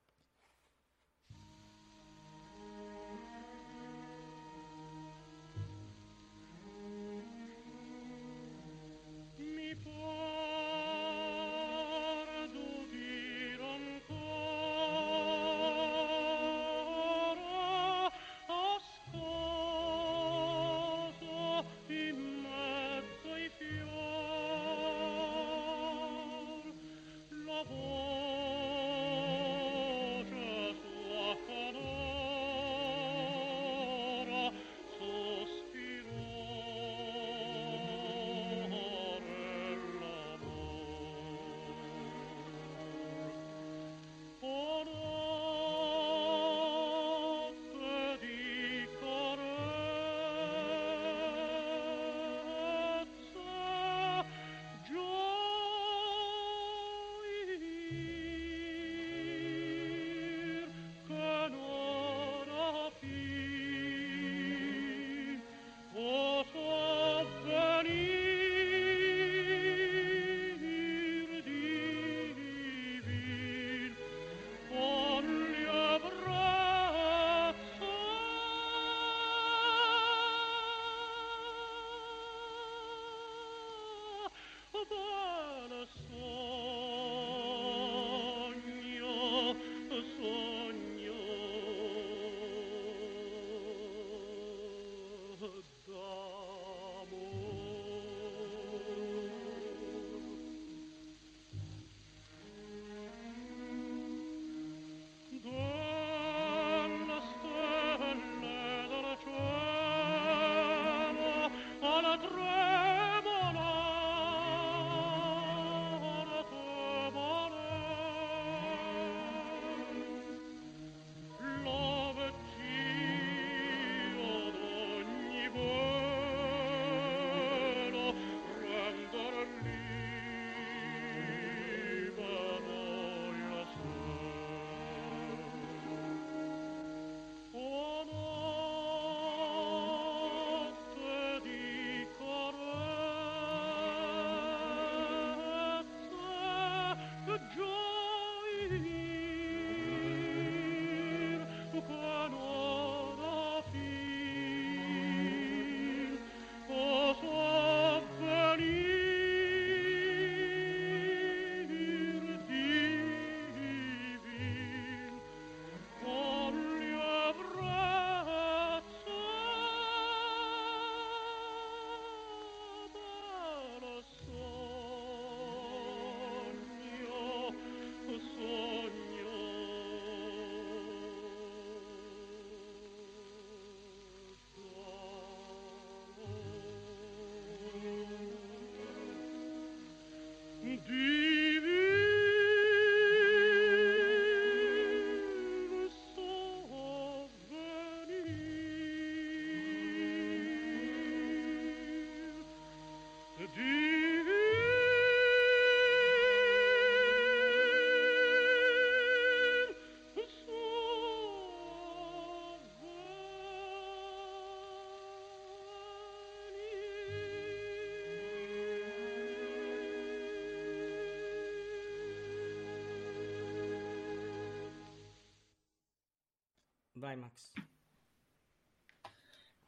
C: Vai Max.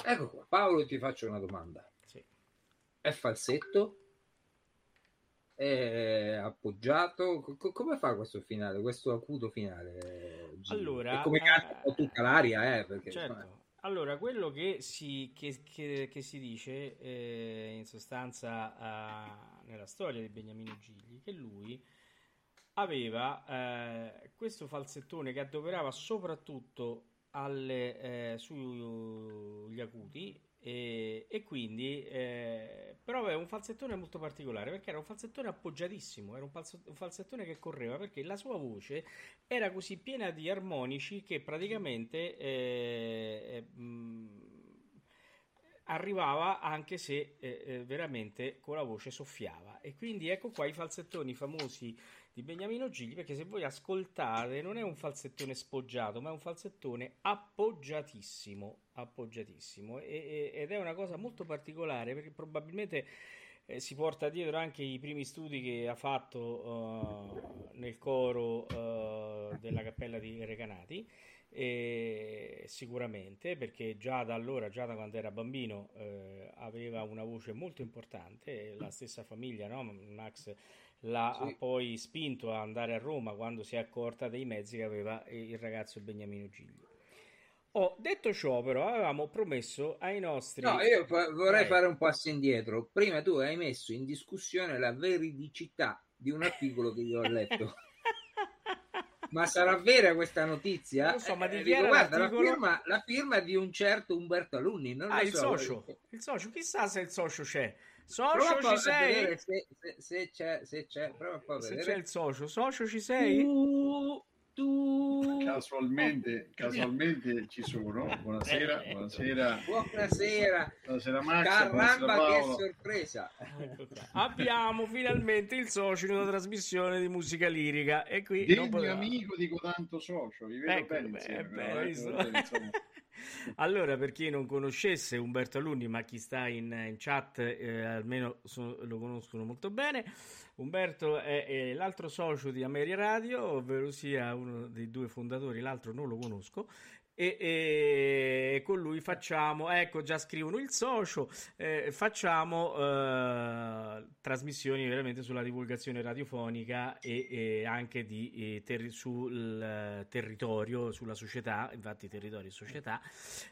D: Ecco qua, Paolo, ti faccio una domanda.
C: Sì.
D: È falsetto? È appoggiato? Co- come fa questo finale, questo acuto finale?
C: Allora,
D: E come canta
C: eh,
D: tutta l'aria, eh? Perché,
C: Certo.
D: insomma,
C: Allora, quello che si, che- che- che si dice eh, in sostanza eh, nella storia di Beniamino Gigli, che lui aveva eh, questo falsettone che adoperava soprattutto alle, eh, sugli acuti e, e quindi eh, però aveva un falsettone molto particolare perché era un falsettone appoggiatissimo, era un, falso- un falsettone che correva perché la sua voce era così piena di armonici che praticamente eh, eh, mh, arrivava anche se eh, eh, veramente con la voce soffiava. E quindi ecco qua i falsettoni famosi di Beniamino Gigli, perché se voi ascoltate non è un falsettone spoggiato, ma è un falsettone appoggiatissimo, appoggiatissimo. E- e- ed è una cosa molto particolare perché probabilmente eh, si porta dietro anche i primi studi che ha fatto eh, nel coro eh, della cappella di Recanati. E sicuramente perché già da allora, già da quando era bambino, eh, aveva una voce molto importante. La stessa famiglia, no? Max l'ha
D: Sì.
C: poi spinto a andare a Roma quando si è accorta dei mezzi che aveva il ragazzo Beniamino Gigli. Ho detto ciò, però, avevamo promesso ai nostri.
D: No, io fa- vorrei
C: Vai.
D: fare un passo indietro. Prima tu hai messo in discussione la veridicità di un articolo che io ho letto. [laughs] Ma sarà vera questa notizia?
C: Non so, ma di
D: Eh,
C: chi
D: dico,
C: era
D: guarda, la firma, la firma di un certo Umberto Alunni. Non
C: Ah, il
D: so.
C: socio. Il socio, chissà se il socio c'è. Socio ci sei?
D: se, se- se c'è, se c'è. Prova a
C: Se
D: vedere.
C: c'è il socio, socio ci sei?
D: Tu, tu.
F: Casualmente, casualmente ci sono. Buonasera, buonasera.
D: Buonasera.
F: Buonasera Max, buonasera
D: Caramba, che
F: Paolo.
D: sorpresa.
C: Abbiamo finalmente il socio in una trasmissione di musica lirica e qui
F: Degno
C: poteva-
F: amico dico tanto socio, vi vedo
C: Ecco,
F: bene
C: beh,
F: insieme.
C: beh,
F: eh, insomma. [laughs]
C: Allora, per chi non conoscesse Umberto Alunni, ma chi sta in, in chat eh, almeno so- lo conoscono molto bene, Umberto è, è l'altro socio di Ameria Radio, ovvero sia uno dei due fondatori, l'altro non lo conosco. E, e con lui facciamo, ecco già scrivono il socio, eh, facciamo eh, trasmissioni veramente sulla divulgazione radiofonica e, e anche di, terri- sul territorio, sulla società, infatti territorio e società,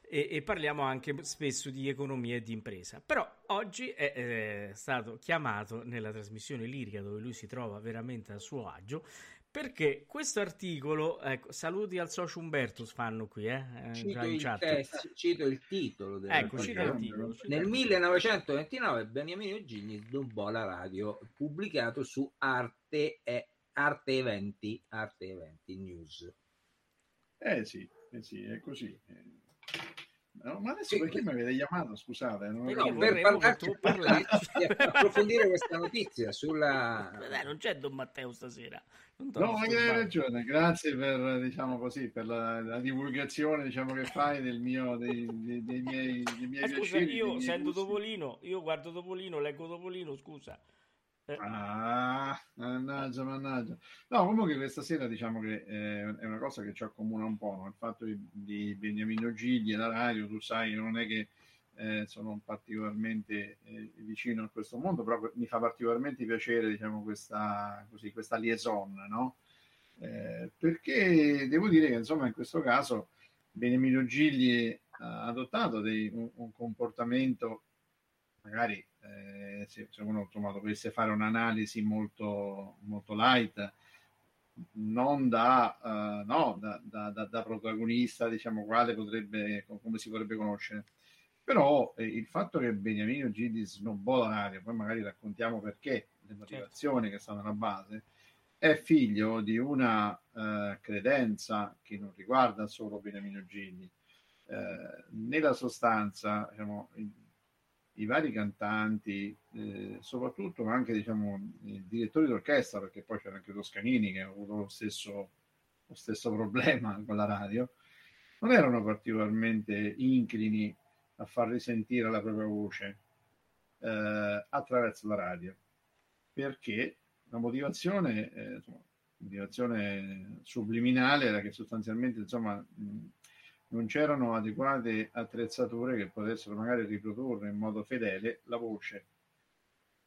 C: e, parliamo anche spesso di economia e di impresa. Però oggi è, eh, stato chiamato nella trasmissione lirica dove lui si trova veramente a suo agio. Perché questo articolo, ecco, saluti al socio Umberto fanno qui, eh, eh,
D: Cito il, testo- cito il titolo.
C: Ecco,
D: dell'articolo.
C: cita il titolo.
D: Nel
C: il titolo.
D: 1929 Beniamino Gigli snobbò la radio, pubblicato su Arte, e- Arte Eventi, Arte Eventi News.
F: Eh sì, eh sì, è così. Eh, no, ma adesso
D: Sì,
F: perché mi avete chiamato? Scusate, non
D: No,
F: avevo-
D: per parlarci-
C: tu parlassi. [laughs]
D: approfondire questa notizia sulla...
C: Dai, non c'è Don Matteo stasera.
F: No, ma hai ragione, grazie per, diciamo così, per la, la divulgazione diciamo, che fai del mio, dei, dei- dei miei, dei miei
C: Ma scusa,
F: piaceri, dei
C: io sento. Topolino, io guardo Topolino, leggo Topolino, scusa. Eh,
F: Ah, mannaggia, mannaggia. No, comunque questa sera diciamo che eh, è una cosa che ci accomuna un po', no? il fatto di, di Beniamino Gigli e la radio, tu sai, non è che eh, sono particolarmente eh, vicino a questo mondo, però mi fa particolarmente piacere diciamo, questa, così, questa liaison, no? Eh, perché devo dire che insomma in questo caso Beniamino Gigli ha adottato dei- un, un comportamento magari eh, se, se uno insomma, dovesse fare un'analisi molto, molto light, non da, eh, no, da, da- da- protagonista, diciamo, quale potrebbe, come si potrebbe conoscere. Però eh, il fatto che Beniamino Gigli snobbò la radio, poi magari raccontiamo perché, le motivazioni che stanno alla base, è figlio di una eh, credenza che non riguarda solo Beniamino Gigli. Eh, nella sostanza, diciamo, i, vari cantanti, eh, soprattutto anche diciamo, i direttori d'orchestra, perché poi c'era anche Toscanini che ha avuto lo stesso, lo stesso problema [laughs] con la radio, non erano particolarmente inclini a far risentire la propria voce eh, attraverso la radio, perché la motivazione, eh, insomma, motivazione subliminale era che sostanzialmente insomma, mh, non c'erano adeguate attrezzature che potessero magari riprodurre in modo fedele la voce.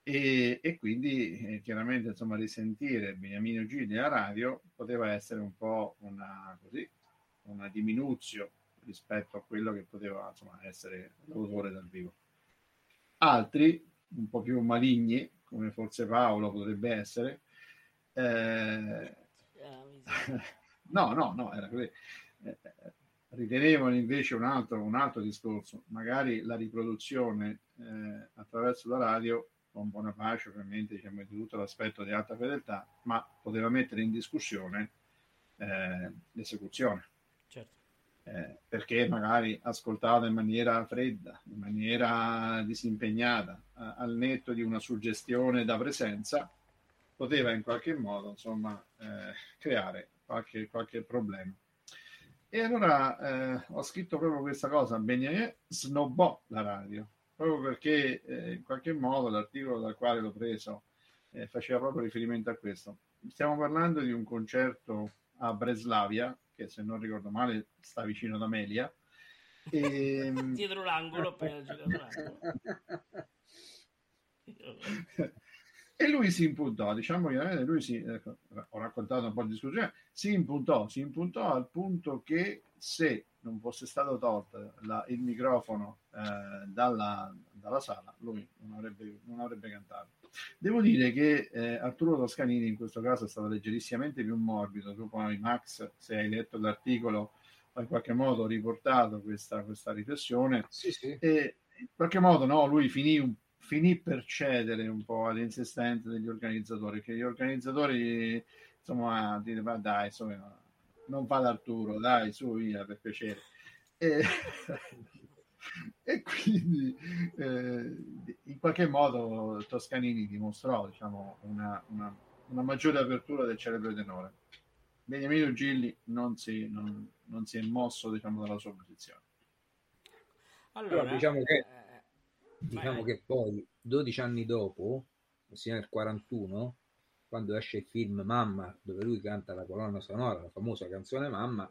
F: E, e quindi eh, chiaramente insomma risentire Beniamino Gigli a radio poteva essere un po' una, così, una diminuzione rispetto a quello che poteva insomma, essere l'autore dal vivo. Altri, un po' più maligni, come forse Paolo potrebbe essere, eh, [laughs] no, no, no, era così. Eh, ritenevano invece un altro, un altro discorso, magari la riproduzione eh, attraverso la radio con buona pace ovviamente diciamo, di tutto l'aspetto di alta fedeltà, ma poteva mettere in discussione eh, l'esecuzione.
C: Certo.
F: Eh, perché magari ascoltata in maniera fredda, in maniera disimpegnata, a, al netto di una suggestione da presenza, poteva in qualche modo insomma, eh, creare qualche, qualche problema. E allora eh, ho scritto proprio questa cosa, Benjamin snobbò la radio, proprio perché eh, in qualche modo l'articolo dal quale l'ho preso eh, faceva proprio riferimento a questo. Stiamo parlando di un concerto a Breslavia, che se non ricordo male sta vicino ad Amelia. E... [laughs]
C: Dietro l'angolo, appena girato l'angolo. [laughs]
F: E lui si impuntò, diciamo che lui si, ecco, ho raccontato un po' di discussione, si impuntò, si impuntò al punto che se non fosse stato tolto la, il microfono eh, dalla, dalla, sala, lui non avrebbe, non avrebbe, cantato. Devo dire che eh, Arturo Toscanini in questo caso è stato leggerissimamente più morbido, tu poi Max, se hai letto l'articolo, ho in qualche modo riportato questa, questa riflessione
D: Sì, sì.
F: e in qualche modo no, lui finì un finì per cedere un po' all'insistenza degli organizzatori, che gli organizzatori insomma dire ma dai insomma, non fa l'Arturo, dai su via per piacere. E, [laughs] e quindi eh, in qualche modo Toscanini dimostrò diciamo, una, una, una maggiore apertura del celebre tenore. Beniamino Gilli non si, non, non si è mosso diciamo, dalla sua posizione.
C: Allora,
D: Però diciamo che-
C: eh,
D: Diciamo che poi, 12 anni dopo, ossia nel 41, quando esce il film Mamma, dove lui canta la colonna sonora, la famosa canzone Mamma,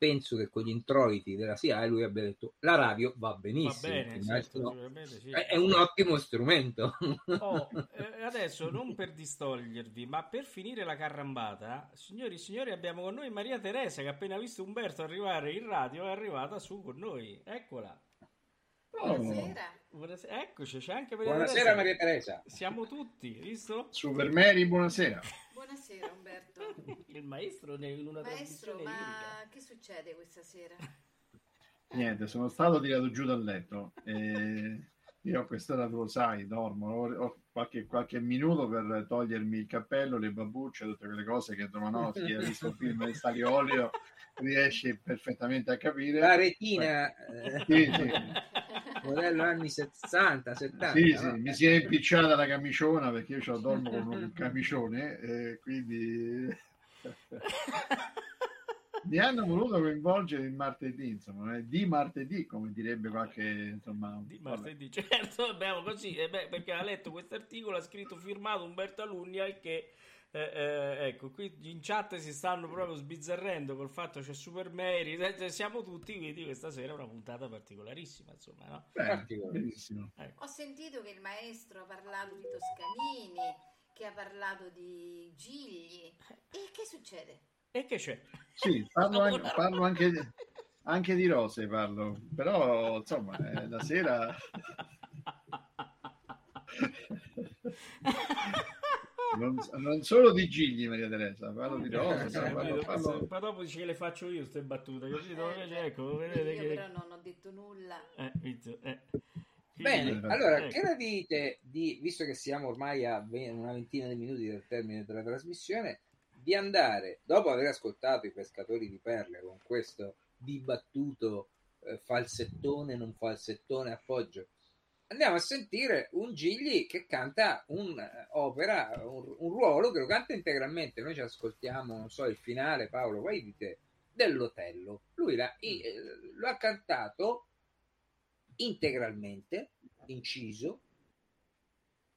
D: penso che con gli introiti della SIAE lui abbia detto la radio va
C: va
D: benissimo.
C: bene,
D: Il
C: certo, sicuramente sì.
D: è, è un ottimo strumento.
C: Oh, [laughs] eh, adesso non per distogliervi, ma per finire la carrambata, signori e signori, abbiamo con noi Maria Teresa che appena visto Umberto arrivare in radio, è arrivata su con noi. Eccola.
G: Buonasera.
C: Buonasera. Eccoci, c'è anche Maria
D: Buonasera
C: Teresa.
D: Maria Teresa.
C: Siamo tutti, visto?
F: Super Mary, buonasera.
G: Buonasera Umberto. [laughs]
C: Il maestro in una
G: Maestro, ma
C: lirica.
G: che succede questa sera? [laughs]
F: Niente, sono stato tirato giù dal letto. E io a quest'ora tu lo sai, dormo, ho, qualche, qualche minuto per togliermi il cappello, le babbucce, tutte quelle cose che Domanowski [laughs] chi ha visto il film di Stadio Olio riesce perfettamente a capire.
D: La retina,
F: Sì, sì.
D: Modello anni 60, 70.
F: Sì, sì, mi si è impicciata la camiciona perché io c'ho- dormo con un camicione e quindi [laughs] mi hanno voluto coinvolgere il martedì, insomma, eh, di martedì, come direbbe qualche, insomma,
C: Di
F: vabbè.
C: martedì, certo, abbiamo così, eh beh, perché ha letto questo articolo, ha scritto firmato Umberto Alunni, al che, eh, eh, ecco, qui in chat si stanno proprio sbizzarrendo col fatto che c'è Super Mary, eh, siamo tutti, quindi questa sera è una puntata particolarissima, insomma, no?
F: Bene,
D: Particolare.
F: benissimo.
G: Ho sentito che il maestro ha parlato di Toscanini, che ha parlato di Gigli. E che succede?
C: E che c'è?
F: Sì, parlo anche, parlo anche, di- [laughs] anche di rose, parlo, però insomma, eh, la sera [laughs] non, non solo di Gigli, Maria Teresa, parlo di rose,
C: Eh,
F: parlo-
C: Poi dopo dice che le faccio io queste battute, capito?
G: Eh,
C: Invece, ecco, vedete
G: Io
C: che...
G: però non ho detto nulla.
C: Eh, visto, eh.
D: Bene,
C: Quindi,
D: allora,
C: ecco.
D: che ne dite di, visto che siamo ormai a ve- una ventina di minuti dal termine della trasmissione, di andare, dopo aver ascoltato i pescatori di perle con questo dibattuto eh, falsettone, non falsettone, appoggio, andiamo a sentire un Gigli che canta un'opera, un, un ruolo che lo canta integralmente. Noi ci ascoltiamo, non so, il finale, Paolo, vai di te, dell'Otello. Lui l'ha, i- eh, lo ha cantato integralmente, inciso.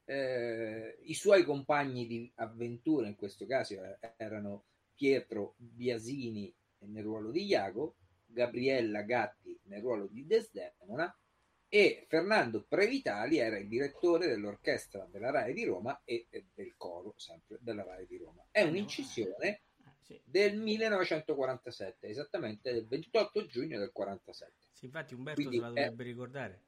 D: Eh, I suoi compagni di avventura, in questo caso eh, erano Pietro Biasini nel ruolo di Iago, Gabriella Gatti nel ruolo di Desdemona e Fernando Previtali era il direttore dell'orchestra della RAI di Roma e del coro sempre della RAI di Roma. È un'incisione
B: sì.
D: del 1947, esattamente del 28 giugno del 47.
B: Sì, infatti Umberto
D: Quindi
B: se la
D: è-
B: dovrebbe ricordare.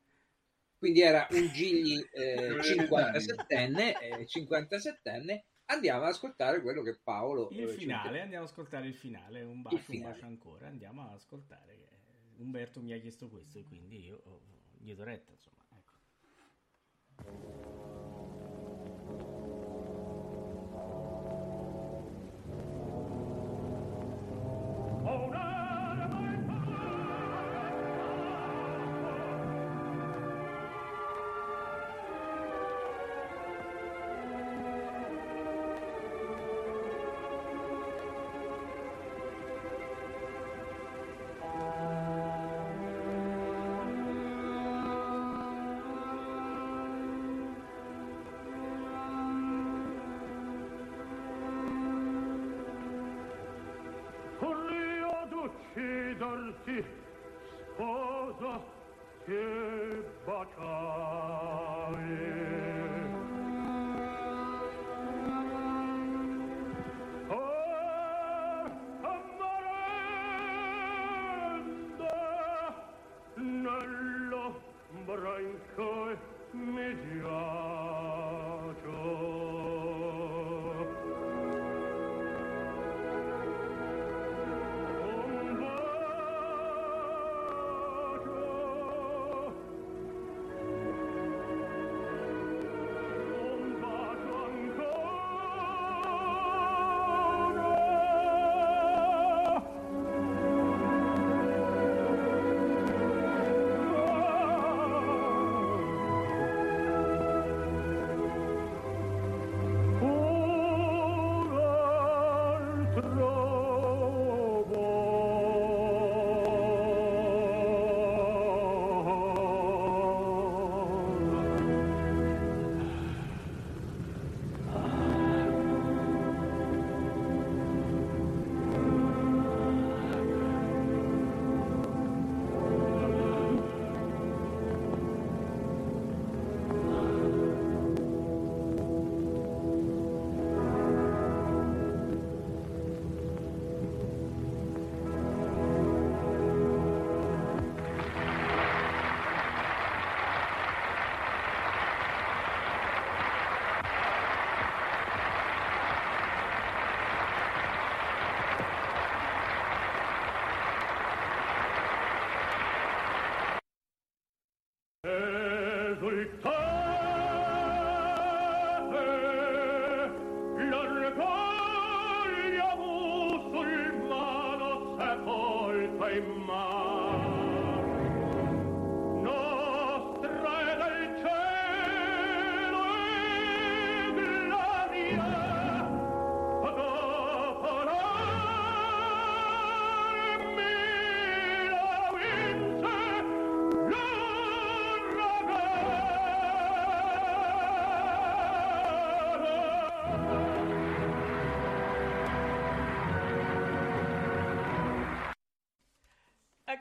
D: Quindi era un Gigli eh, [laughs] 57enne, eh, 57enne. Andiamo ad ascoltare quello che Paolo
B: Il
D: eh, ci
B: finale, andiamo ad ascoltare il finale, un bacio,
D: Il finale.
B: un bacio ancora, andiamo ad ascoltare. eh, Umberto mi ha chiesto questo e quindi io do retta, insomma. Ecco.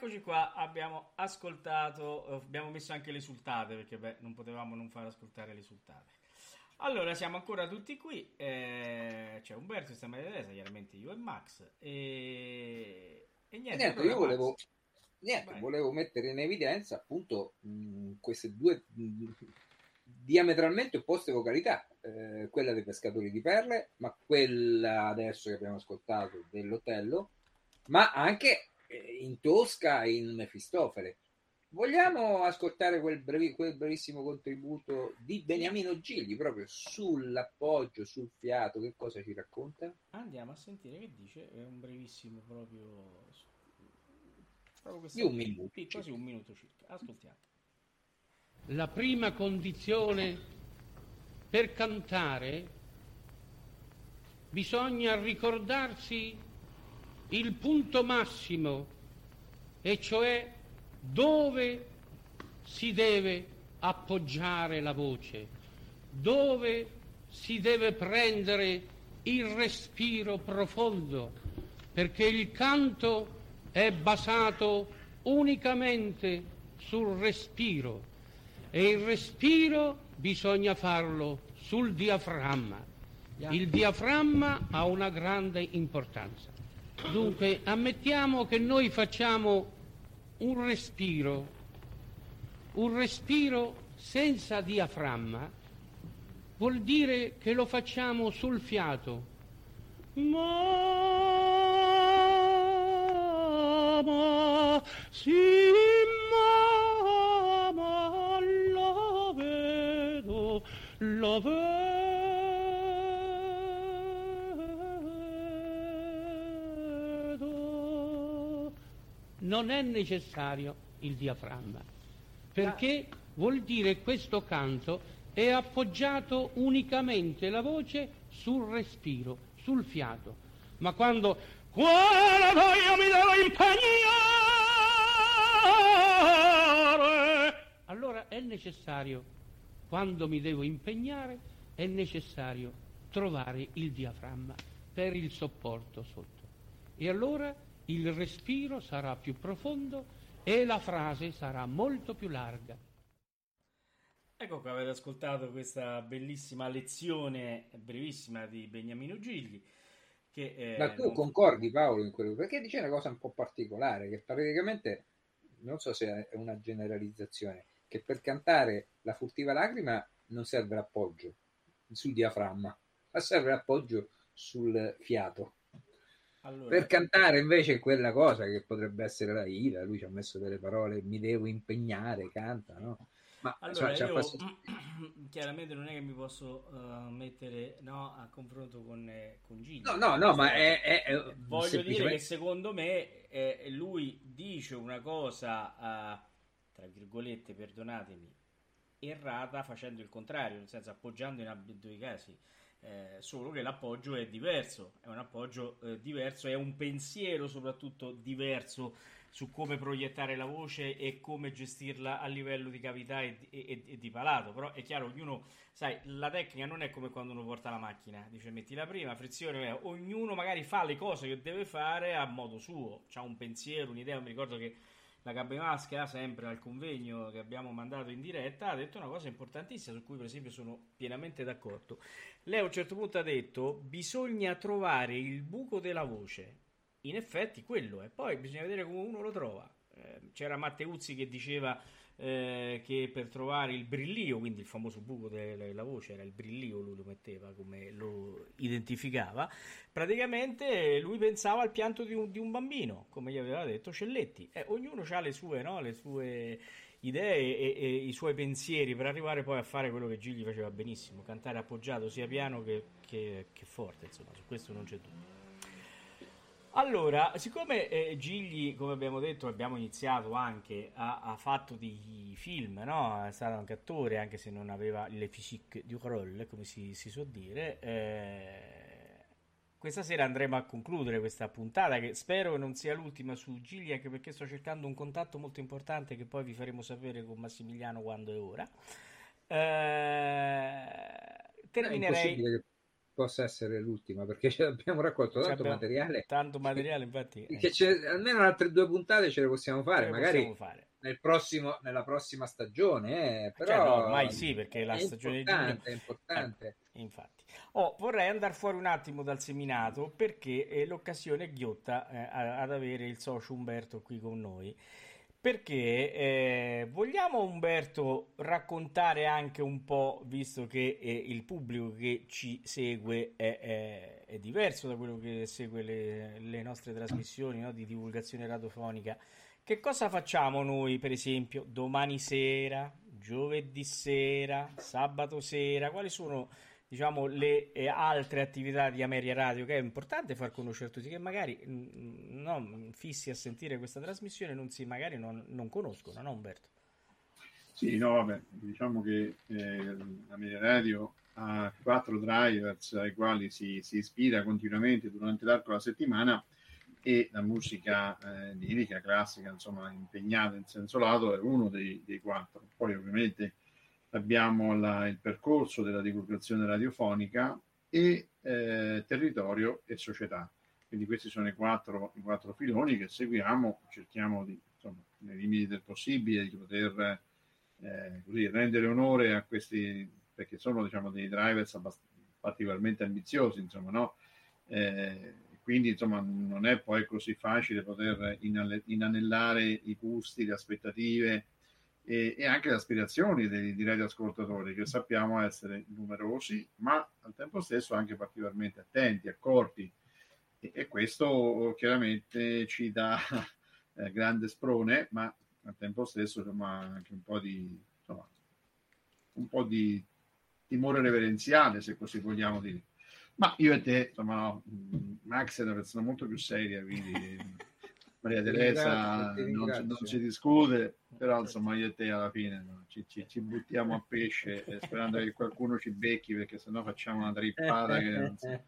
B: Eccoci qua, abbiamo ascoltato, eh, abbiamo messo anche le sultate perché beh, non potevamo non far ascoltare le sultate. Allora, siamo ancora tutti qui, eh, c'è Umberto, c'è Maria Teresa, chiaramente io e Max e, e niente.
D: niente, io volevo,
B: Max,
D: niente,
B: Vai.
D: volevo mettere in evidenza appunto mh, queste due mh, diametralmente opposte vocalità, eh, quella dei pescatori di perle, ma quella adesso che abbiamo ascoltato dell'Otello, ma anche in Tosca e in Mefistofele. Vogliamo ascoltare quel, brevi- quel brevissimo contributo di Beniamino Gigli proprio sull'appoggio, sul fiato, che cosa ci racconta?
B: Andiamo a sentire che dice, è un brevissimo proprio... proprio
D: Di un minuto
B: Sì, quasi un minuto circa, ascoltiamo.
E: La prima condizione per cantare bisogna ricordarsi il punto massimo, e cioè dove si deve appoggiare la voce, dove si deve prendere il respiro profondo, perché il canto è basato unicamente sul respiro e il respiro bisogna farlo sul diaframma. Il diaframma ha una grande importanza. Dunque, ammettiamo che noi facciamo un respiro, un respiro senza diaframma, vuol dire che lo facciamo sul fiato. Mamma, sì, mamma, lo vedo, lo vedo. Non è necessario il diaframma, perché vuol dire questo canto è appoggiato unicamente la voce sul respiro, sul fiato. Ma quando quale voglia mi devo impegnare, allora è necessario, quando mi devo impegnare, è necessario trovare il diaframma per il sopporto sotto. E allora il respiro sarà più profondo e la frase sarà molto più larga.
C: Ecco che avete ascoltato questa bellissima lezione brevissima di Beniamino Gigli. Che, eh,
D: Ma tu
C: non-
D: concordi Paolo in quello? Perché dice una cosa un po' particolare, che praticamente, non so se è una generalizzazione, che per cantare la furtiva lacrima non serve l'appoggio sul diaframma, ma serve l'appoggio sul fiato.
C: Allora,
D: Per cantare invece quella cosa che potrebbe essere la ira, lui ci ha messo delle parole, mi devo impegnare, canta, no? Ma
C: allora
D: insomma, c'ha
C: io
D: questo- [clears throat]
C: chiaramente non è che mi posso eh, mettere no, a confronto con, eh, con Gigli.
D: No, no, no, ma è, è- è
C: Voglio dire
D: semplicemente-
C: che secondo me eh, lui dice una cosa, eh, tra virgolette, perdonatemi, errata facendo il contrario, nel senso appoggiando in ambedue i casi. Eh, solo che l'appoggio è diverso, è un appoggio eh, diverso, è un pensiero soprattutto diverso su come proiettare la voce e come gestirla a livello di cavità e, e- e di palato. Però è chiaro, ognuno, sai, la tecnica non è come quando uno porta la macchina, dice mettila prima, frizione, ognuno magari fa le cose che deve fare a modo suo, ha un pensiero, un'idea. Mi ricordo che la Gabbe Maschera, sempre al convegno che abbiamo mandato in diretta, ha detto una cosa importantissima su cui per esempio sono pienamente d'accordo. Lei a un certo punto ha detto bisogna trovare il buco della voce. In effetti quello è, poi bisogna vedere come uno lo trova. Eh, c'era Matteuzzi che diceva eh, che per trovare il brillio, quindi il famoso buco della voce era il brillio, lui lo metteva come lo identificava. Praticamente lui pensava al pianto di un, di un bambino, come gli aveva detto Celletti. Eh, ognuno ha le sue, no? le sue idee e, e i suoi pensieri per arrivare poi a fare quello che Gigli faceva benissimo, cantare appoggiato sia piano che, che- che forte, insomma, su questo non c'è dubbio. Allora, siccome eh, Gigli, come abbiamo detto, abbiamo iniziato anche, ha, ha fatto dei film, no? È stato anche attore, anche se non aveva le physique du rôle, come si, si suol dire. eh, questa sera andremo a concludere questa puntata, che spero non sia l'ultima su Gigli, anche perché sto cercando un contatto molto importante che poi vi faremo sapere con Massimiliano quando è ora. Eh,
D: È
C: terminerei...
D: che possa essere l'ultima perché [laughs] ce l'abbiamo raccolto tanto
C: Abbiamo
D: materiale
C: Tanto materiale, infatti. eh,
D: che almeno altre due puntate ce le possiamo fare
C: ce
D: magari
C: possiamo fare.
D: nel prossimo, nella prossima stagione eh, però
C: Cioè, no, ormai sì, perché la stagione di
D: importante,
C: giugno-
D: è importante
C: Eh, infatti. Oh, vorrei andare fuori un attimo dal seminato perché è l'occasione ghiotta eh, ad avere il socio Umberto qui con noi. Perché eh, vogliamo Umberto raccontare anche un po', visto che eh, il pubblico che ci segue è, è- è diverso da quello che segue le, le nostre trasmissioni no, di divulgazione radiofonica, che cosa facciamo noi, per esempio, domani sera, giovedì sera, sabato sera? Quali sono, diciamo, le eh, altre attività di Ameria Radio che è importante far conoscere tutti, che magari mm, no, fissi a sentire questa trasmissione non si, magari non, non conoscono, no Umberto?
F: Sì, no, vabbè, diciamo che eh, la Media Radio ha quattro drivers ai quali si, si ispira continuamente durante l'arco della settimana e la musica eh, lirica, classica, insomma, impegnata in senso lato è uno dei, dei quattro. Poi ovviamente abbiamo la- il percorso della divulgazione radiofonica e eh, territorio e società. quindi questi sono i quattro, i quattro filoni che seguiamo, cerchiamo di, insomma, nei limiti del possibile, di poter eh, così, rendere onore a questi, perché sono diciamo, dei drivers particolarmente ambiziosi, insomma, no? Eh, quindi insomma non è poi così facile poter inanellare i gusti, le aspettative e, e anche le aspirazioni dei, dei radioascoltatori che sappiamo essere numerosi, ma al tempo stesso anche particolarmente attenti, accorti e, e questo chiaramente ci dà [laughs] eh, grande sprone, ma al tempo stesso insomma, anche un po' di, insomma, un po' di timore reverenziale, se così vogliamo dire. Ma io e te, insomma, no, Max è una persona molto più seria, quindi [laughs] Maria Teresa non, non, si discute, però insomma io e te alla fine no, ci, ci, ci, buttiamo a pesce eh, sperando che qualcuno ci becchi perché sennò facciamo una trippata. Che so.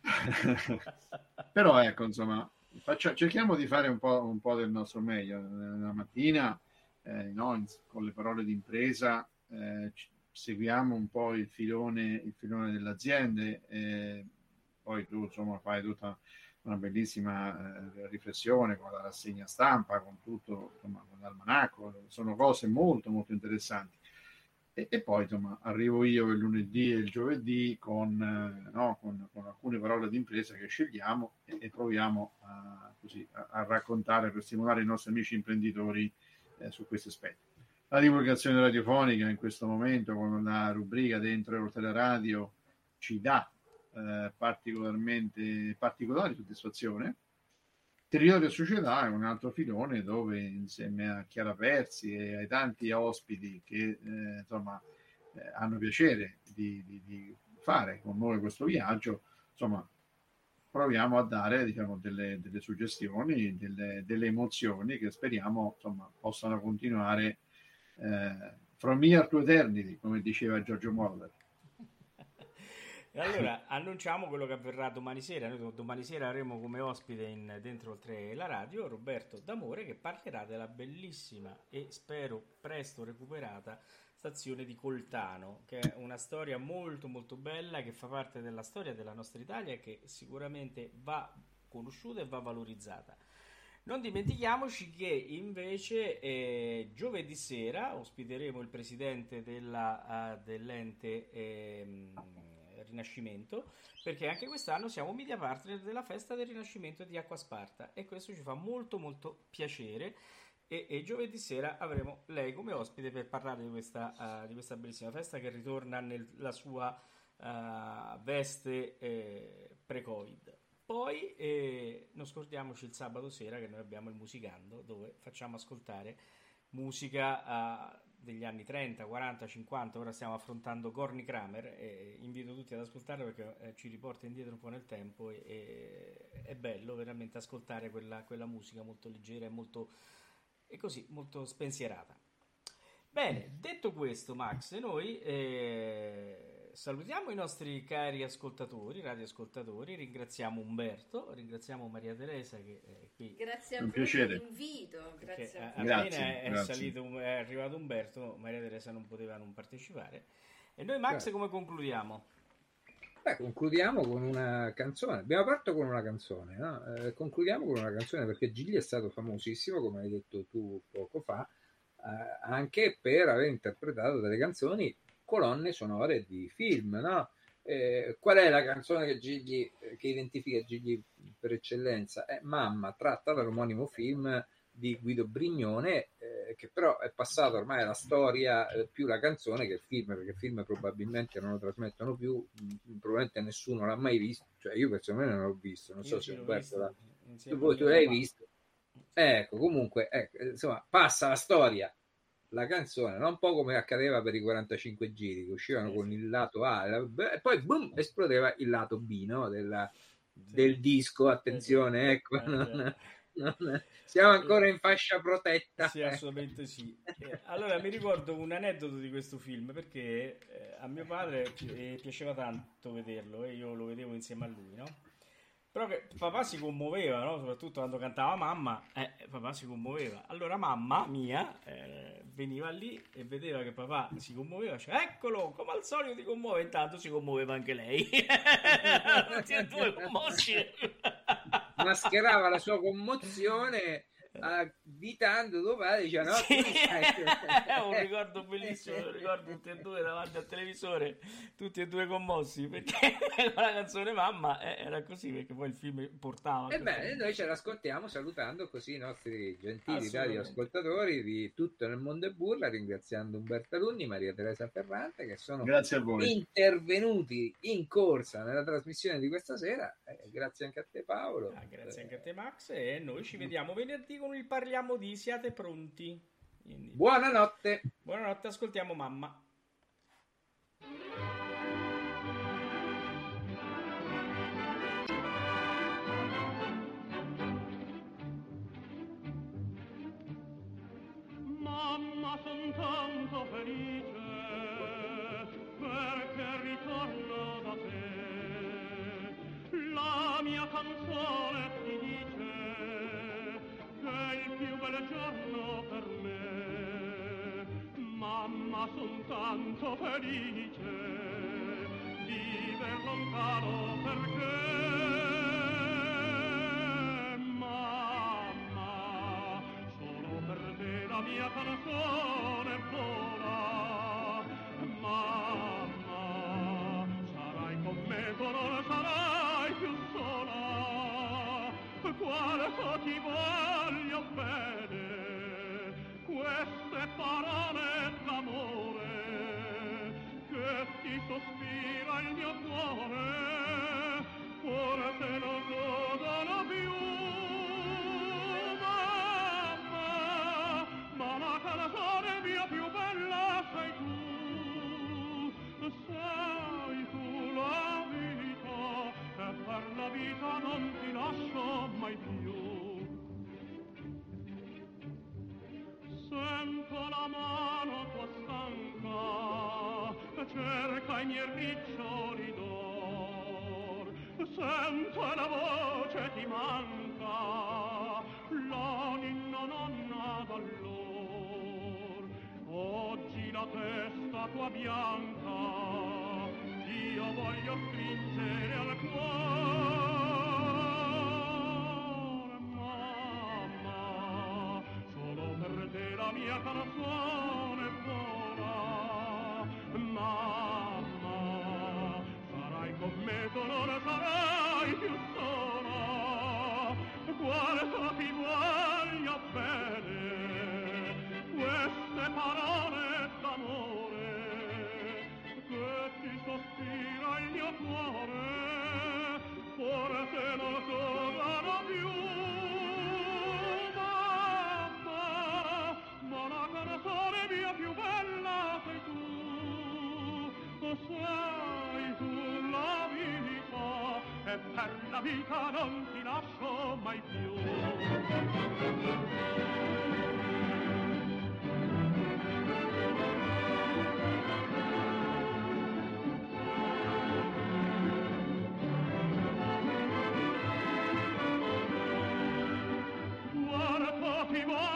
F: [laughs] però ecco, insomma, faccia, cerchiamo di fare un po', un po', del nostro meglio. La mattina, eh, no, con le parole di impresa, eh, seguiamo un po' il filone, il filone delle aziende, eh, poi tu insomma fai tutta una bellissima eh, riflessione con la rassegna stampa, con tutto, insomma, con l'almanacco, sono cose molto molto interessanti. E, e, poi insomma arrivo io il lunedì e il giovedì con, eh, no, con, con alcune parole di impresa che scegliamo e, e proviamo a, così, a, a, raccontare per stimolare i nostri amici imprenditori eh, su questi aspetti. La divulgazione radiofonica in questo momento con la rubrica dentro Eurotel Radio ci dà eh, particolarmente particolare soddisfazione. Territorio Società è un altro filone dove insieme a Chiara Persi e ai tanti ospiti che eh, insomma eh, hanno piacere di, di, di, fare con noi questo viaggio, insomma proviamo a dare diciamo, delle, delle suggestioni, delle, delle, emozioni che speriamo insomma, possano continuare eh, from here to eternity, come diceva Giorgio Moller.
C: Allora annunciamo quello che avverrà domani sera. Noi domani sera avremo come ospite in, dentro oltre la radio Roberto D'Amore che parlerà della bellissima e spero presto recuperata stazione di Coltano, che è una storia molto molto bella che fa parte della storia della nostra Italia e che sicuramente va conosciuta e va valorizzata. Non dimentichiamoci che invece eh, giovedì sera ospiteremo il presidente della, uh, dell'ente eh, Rinascimento, perché anche quest'anno siamo media partner della festa del Rinascimento di Acqua Sparta e questo ci fa molto molto piacere. E, e giovedì sera avremo lei come ospite per parlare di questa, uh, di questa bellissima festa che ritorna nella sua uh, veste eh, pre-Covid. Poi eh, non scordiamoci il sabato sera che noi abbiamo il Musicando dove facciamo ascoltare musica uh, degli anni 30, 40, 50. Ora stiamo affrontando Gorny Kramer e invito tutti ad ascoltarlo perché eh, ci riporta indietro un po' nel tempo e, e è bello veramente ascoltare quella, quella musica molto leggera e molto e così molto spensierata. Bene, detto questo, Max, noi eh, salutiamo i nostri cari ascoltatori, radioascoltatori, ringraziamo Umberto, ringraziamo Maria Teresa che è qui.
H: Grazie a voi per l'invito.
C: Grazie a appena grazie, è, grazie. Salito, è arrivato Umberto, Maria Teresa non poteva non partecipare. E noi Max certo. come concludiamo?
D: Beh, concludiamo con una canzone. Abbiamo aperto con una canzone, no? eh, concludiamo con una canzone perché Gigli è stato famosissimo, come hai detto tu poco fa, eh, anche per aver interpretato delle canzoni colonne sonore di film, no? Eh, qual è la canzone che, Gigli, che identifica Gigli per eccellenza? È Mamma, tratta dall'omonimo film di Guido Brignone, eh, che però è passato ormai alla storia eh, più la canzone che il film, perché il film probabilmente non lo trasmettono più, mh, mm, probabilmente nessuno l'ha mai visto, cioè io personalmente non l'ho visto, non io so se Umberto l'ha... Tu, tu l'hai visto? Ecco, comunque, ecco, insomma, passa la storia la canzone, non un po' come accadeva per i 45 giri che uscivano con il lato A e poi boom, esplodeva il lato B no? Della, del disco. Attenzione, ecco, non, [laughs] non, siamo ancora in fascia protetta.
C: Sì, assolutamente sì. Eh, allora mi ricordo un aneddoto di questo film perché eh, a mio padre eh, piaceva tanto vederlo e io lo vedevo insieme a lui, no? Però che papà si commuoveva, no? soprattutto quando cantava mamma, eh, papà si commuoveva. Allora mamma mia eh, veniva lì e vedeva che papà si commuoveva, cioè, eccolo, come al solito ti commuove, intanto si commuoveva anche lei. [laughs] Tutti e due commossi.
D: mascherava la sua commozione additando tuo padre dice no
C: sì. [laughs] è un ricordo bellissimo lo ricordo tutti e due davanti al televisore tutti e due commossi perché [laughs] la canzone mamma era così perché poi il film portava
D: ebbene noi ce l'ascoltiamo salutando così i nostri gentili radioascoltatori di tutto nel mondo e burla ringraziando Umberto Alunni Maria Teresa Ferrante che sono intervenuti in corsa nella trasmissione di questa sera eh, grazie anche a te Paolo.
C: Ah, grazie anche a te Max e noi ci vediamo venerdì con il parliamo di siate pronti.
D: Quindi... Buonanotte.
C: Buonanotte, ascoltiamo mamma.
B: Mamma, son tanto felice perché ritorno da te. La mia canzone ti più bel giorno per me. Mamma, son tanto felice di viver lontano perché mamma, solo per te la mia canzone Quanto ti voglio bene. Queste parole d'amore che ti sospira il mio cuore forse non godono cerca i miei riccioli d'or. Sento la voce ti manca, la ninna nonna d'allor. Oggi la testa tua bianca, io voglio stringere al cuore. la mia canzone dolor sarai più vita non ti lascio mai più. Guarda ti voglio